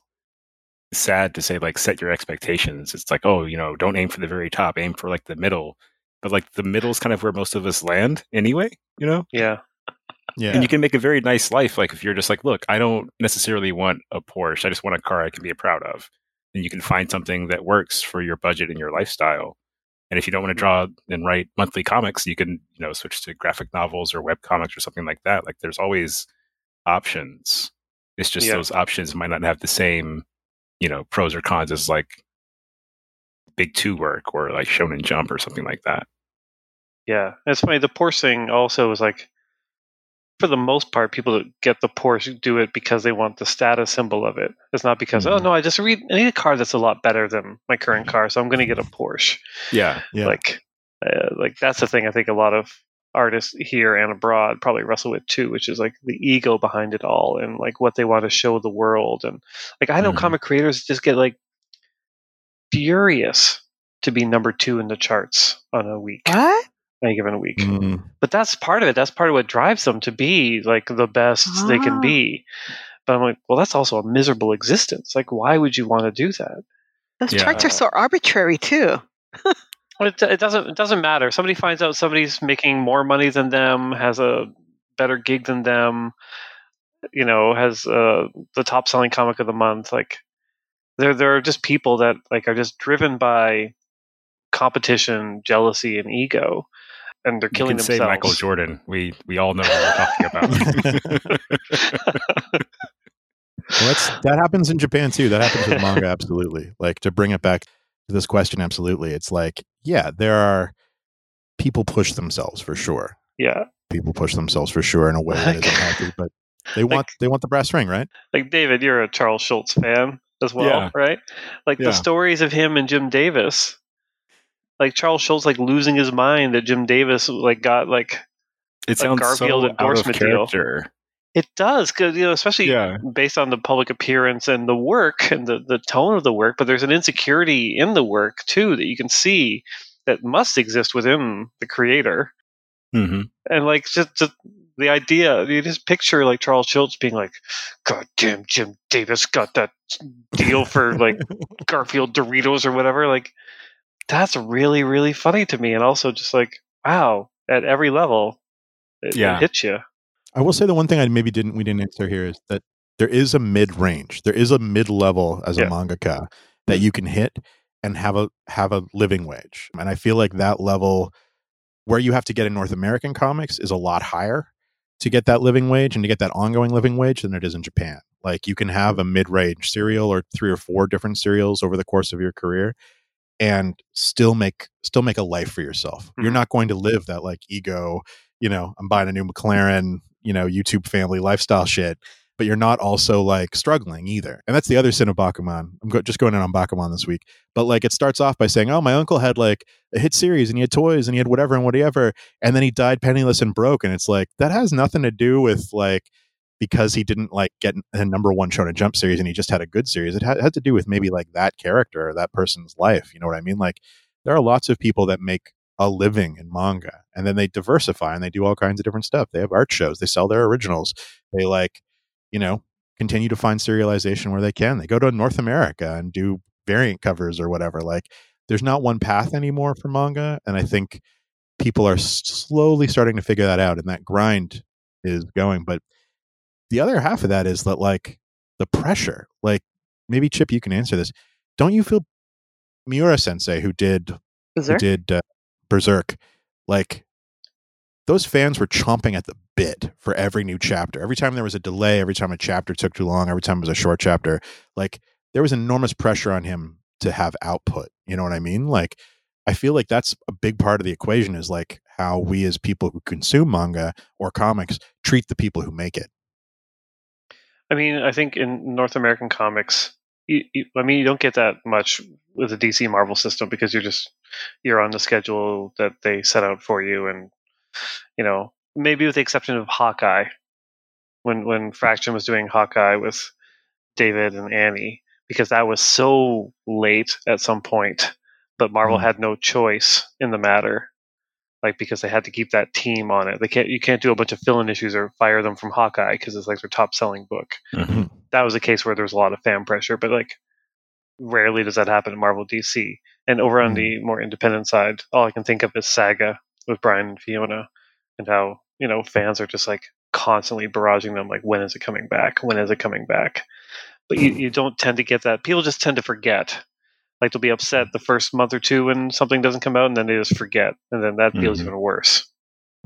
yeah. sad to say like set your expectations it's like oh you know don't aim for the very top aim for like the middle but like the middle is kind of where most of us land anyway you know yeah yeah. And you can make a very nice life. Like if you're just like, look, I don't necessarily want a Porsche. I just want a car I can be proud of. And you can find something that works for your budget and your lifestyle. And if you don't want to mm-hmm. draw and write monthly comics, you can, you know, switch to graphic novels or web comics or something like that. Like there's always options. It's just yeah. those options might not have the same, you know, pros or cons as like big two work or like Shonen Jump or something like that. Yeah. It's funny. The Porsche thing also is like for the most part, people that get the Porsche do it because they want the status symbol of it. It's not because, oh, mm-hmm. oh no, I just read I need a car that's a lot better than my current car, so I'm going to get a Porsche. Yeah, yeah. Like, uh, like that's the thing. I think a lot of artists here and abroad probably wrestle with too, which is like the ego behind it all and like what they want to show the world. And like I know mm-hmm. comic creators just get like furious to be number two in the charts on a week. What? any given week. Mm. But that's part of it. That's part of what drives them to be like the best ah. they can ah. be. But I'm like, well, that's also a miserable existence. Like, why would you want to do that? Those yeah. charts are so arbitrary too. it, it doesn't. It doesn't matter. Somebody finds out somebody's making more money than them, has a better gig than them. You know, has uh, the top selling comic of the month. Like, there there are just people that like are just driven by competition, jealousy, and ego, and they're killing you can themselves. Say Michael Jordan. We we all know what we're talking about. well, that happens in Japan too. That happens with manga, absolutely. Like to bring it back to this question, absolutely. It's like, yeah, there are people push themselves for sure. Yeah, people push themselves for sure in a way that isn't healthy, but they want like, they want the brass ring, right? Like David, you're a Charles Schulz fan as well, yeah. right? Like yeah. the stories of him and Jim Davis. Like Charles Schulz like losing his mind that Jim Davis like got like it sounds Garfield so endorsement deal. It does, because you know, especially yeah. based on the public appearance and the work and the, the tone of the work. But there's an insecurity in the work too that you can see that must exist within the creator. Mm-hmm. And like just, just the idea, you just picture like Charles Schulz being like, "God damn, Jim Davis got that deal for like Garfield Doritos or whatever." Like that's really really funny to me, and also just like wow, at every level, it, yeah. it hits you. I will say the one thing I maybe didn't we didn't answer here is that there is a mid range, there is a mid level as yeah. a mangaka that you can hit and have a have a living wage, and I feel like that level where you have to get in North American comics is a lot higher to get that living wage and to get that ongoing living wage than it is in Japan. Like you can have a mid-range serial or three or four different serials over the course of your career and still make still make a life for yourself. Mm-hmm. You're not going to live that like ego, you know, I'm buying a new McLaren, you know, YouTube family lifestyle shit but you're not also like struggling either. And that's the other sin of Bakuman. I'm go- just going in on Bakuman this week. But like it starts off by saying, oh, my uncle had like a hit series and he had toys and he had whatever and whatever. And then he died penniless and broke. And it's like, that has nothing to do with like, because he didn't like get a number one Shonen Jump series and he just had a good series. It had, had to do with maybe like that character or that person's life. You know what I mean? Like there are lots of people that make a living in manga and then they diversify and they do all kinds of different stuff. They have art shows, they sell their originals, they like you know, continue to find serialization where they can. They go to North America and do variant covers or whatever. Like there's not one path anymore for manga. And I think people are slowly starting to figure that out and that grind is going. But the other half of that is that like the pressure, like maybe Chip, you can answer this. Don't you feel Miura sensei who did, who did uh, Berserk, like those fans were chomping at the bit for every new chapter. Every time there was a delay, every time a chapter took too long, every time it was a short chapter, like there was enormous pressure on him to have output. You know what I mean? Like I feel like that's a big part of the equation is like how we as people who consume manga or comics treat the people who make it. I mean, I think in North American comics, you, you, I mean, you don't get that much with the DC Marvel system because you're just you're on the schedule that they set out for you, and you know, maybe with the exception of Hawkeye, when when Fraction was doing Hawkeye with David and Annie, because that was so late at some point, but Marvel mm. had no choice in the matter, like because they had to keep that team on it. They can't you can't do a bunch of fill-in issues or fire them from Hawkeye because it's like their top-selling book. Mm-hmm. That was a case where there was a lot of fan pressure, but like rarely does that happen in Marvel DC. And over on mm. the more independent side, all I can think of is Saga with Brian and Fiona, and how you know fans are just like constantly barraging them like when is it coming back when is it coming back but you, you don't tend to get that people just tend to forget like they'll be upset the first month or two when something doesn't come out and then they just forget and then that feels mm-hmm. even worse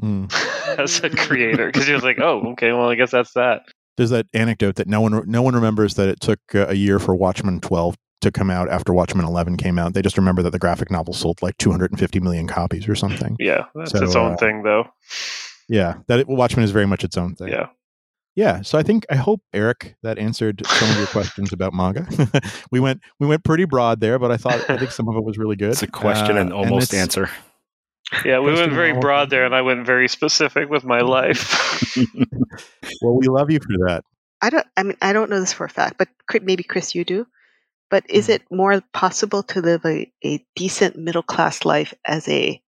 mm. as a creator because you're like oh okay well i guess that's that there's that anecdote that no one no one remembers that it took uh, a year for watchmen 12 to come out after Watchmen 11 came out. They just remember that the graphic novel sold like 250 million copies or something. Yeah, that's so, its own uh, thing, though. Yeah, that it, Watchmen is very much its own thing. Yeah. Yeah, so I think I hope Eric that answered some of your questions about manga. we went we went pretty broad there, but I thought I think some of it was really good. It's a question uh, and almost and answer. Yeah, we went very broad there, and I went very specific with my life. well, we love you for that. I don't. I mean, I don't know this for a fact, but maybe Chris, you do. But is mm. it more possible to live a, a decent middle class life as a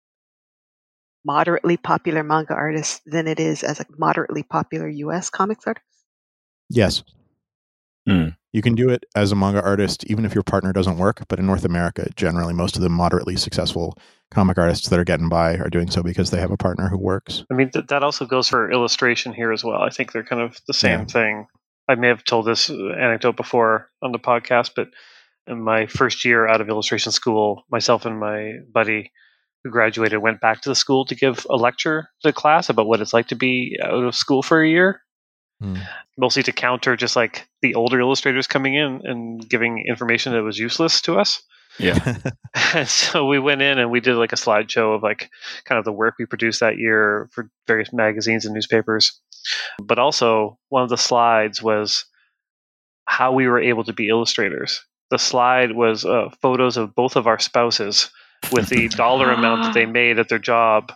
moderately popular manga artist than it is as a moderately popular US comics artist? Yes. Mm. You can do it as a manga artist even if your partner doesn't work, but in North America, generally most of the moderately successful comic artists that are getting by are doing so because they have a partner who works. I mean, th- that also goes for illustration here as well. I think they're kind of the same yeah. thing. I may have told this anecdote before on the podcast, but in my first year out of illustration school, myself and my buddy who graduated went back to the school to give a lecture to the class about what it's like to be out of school for a year. Hmm. Mostly to counter just like the older illustrators coming in and giving information that was useless to us. Yeah. and so we went in and we did like a slideshow of like kind of the work we produced that year for various magazines and newspapers. But also, one of the slides was how we were able to be illustrators. The slide was uh, photos of both of our spouses with the dollar amount that they made at their job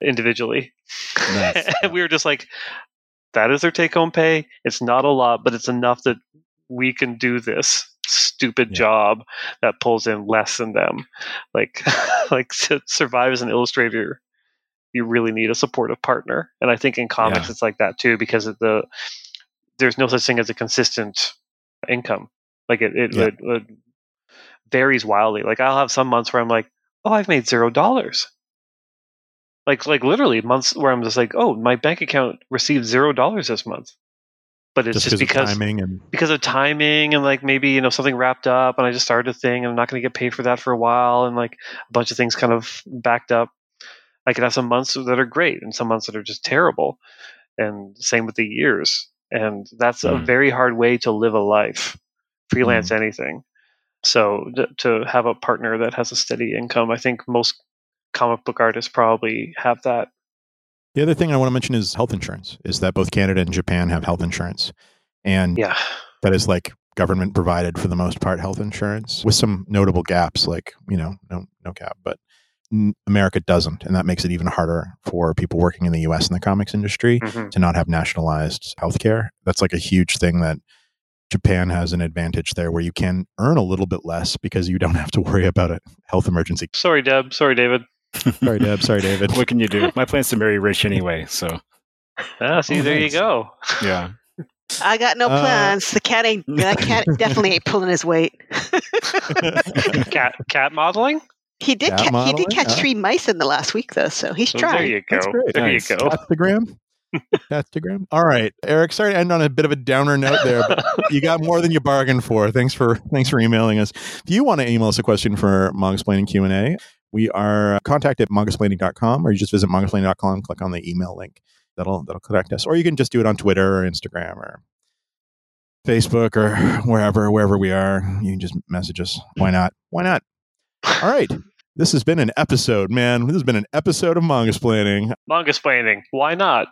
individually. Nice. and we were just like, that is their take home pay. It's not a lot, but it's enough that we can do this stupid yeah. job that pulls in less than them. Like, like to survive as an illustrator, you really need a supportive partner. And I think in comics yeah. it's like that too because of the there's no such thing as a consistent income. Like it, it, yeah. it, it varies wildly. Like I'll have some months where I'm like, oh, I've made zero dollars. Like like literally months where I'm just like, oh, my bank account received zero dollars this month. But it's just, just because timing and because of timing and like maybe you know something wrapped up and I just started a thing and I'm not going to get paid for that for a while and like a bunch of things kind of backed up. I could have some months that are great and some months that are just terrible, and same with the years. And that's mm. a very hard way to live a life, freelance mm. anything. So to have a partner that has a steady income, I think most comic book artists probably have that. The other thing I want to mention is health insurance. Is that both Canada and Japan have health insurance, and yeah, that is like government provided for the most part health insurance with some notable gaps, like you know no no cap, but America doesn't, and that makes it even harder for people working in the U.S. in the comics industry mm-hmm. to not have nationalized healthcare. That's like a huge thing that Japan has an advantage there where you can earn a little bit less because you don't have to worry about a health emergency. Sorry, Deb. Sorry, David. Sorry, Deb. Sorry, David. what can you do? My plan's to marry rich anyway, so. Ah, see, oh, there nice. you go. Yeah. I got no uh, plans. Uh, the cat ain't. That cat definitely ain't pulling his weight. cat cat modeling. He did. Ca- he did catch three mice in the last week, though, so he's oh, trying. There you go. There nice. you go. Instagram. Instagram. All right, Eric. Sorry to end on a bit of a downer note there, but you got more than you bargained for. Thanks for thanks for emailing us. If you want to email us a question for Mangasplaining Q and A, we are contact at mangasplaining.com, or you just visit mangasplaining.com, click on the email link. That'll that'll connect us, or you can just do it on Twitter or Instagram or Facebook or wherever wherever we are. You can just message us. Why not? Why not? All right. This has been an episode, man. This has been an episode of Mangasplaining. Manga splaining. Why not?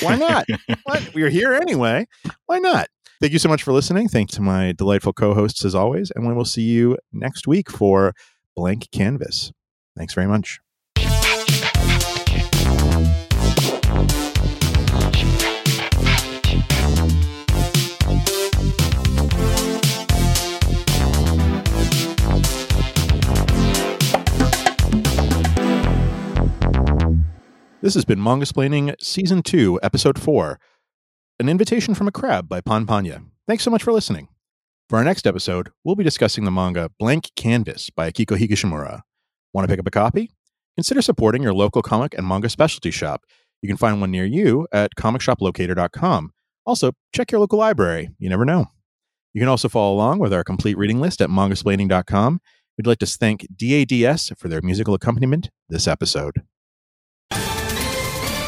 Why not? what? We're here anyway. Why not? Thank you so much for listening. Thanks to my delightful co hosts as always. And we will see you next week for Blank Canvas. Thanks very much. This has been Mangasplaining Season 2, Episode 4 An Invitation from a Crab by Panpanya. Thanks so much for listening. For our next episode, we'll be discussing the manga Blank Canvas by Akiko Higashimura. Want to pick up a copy? Consider supporting your local comic and manga specialty shop. You can find one near you at comicshoplocator.com. Also, check your local library. You never know. You can also follow along with our complete reading list at mangasplaining.com. We'd like to thank DADS for their musical accompaniment this episode.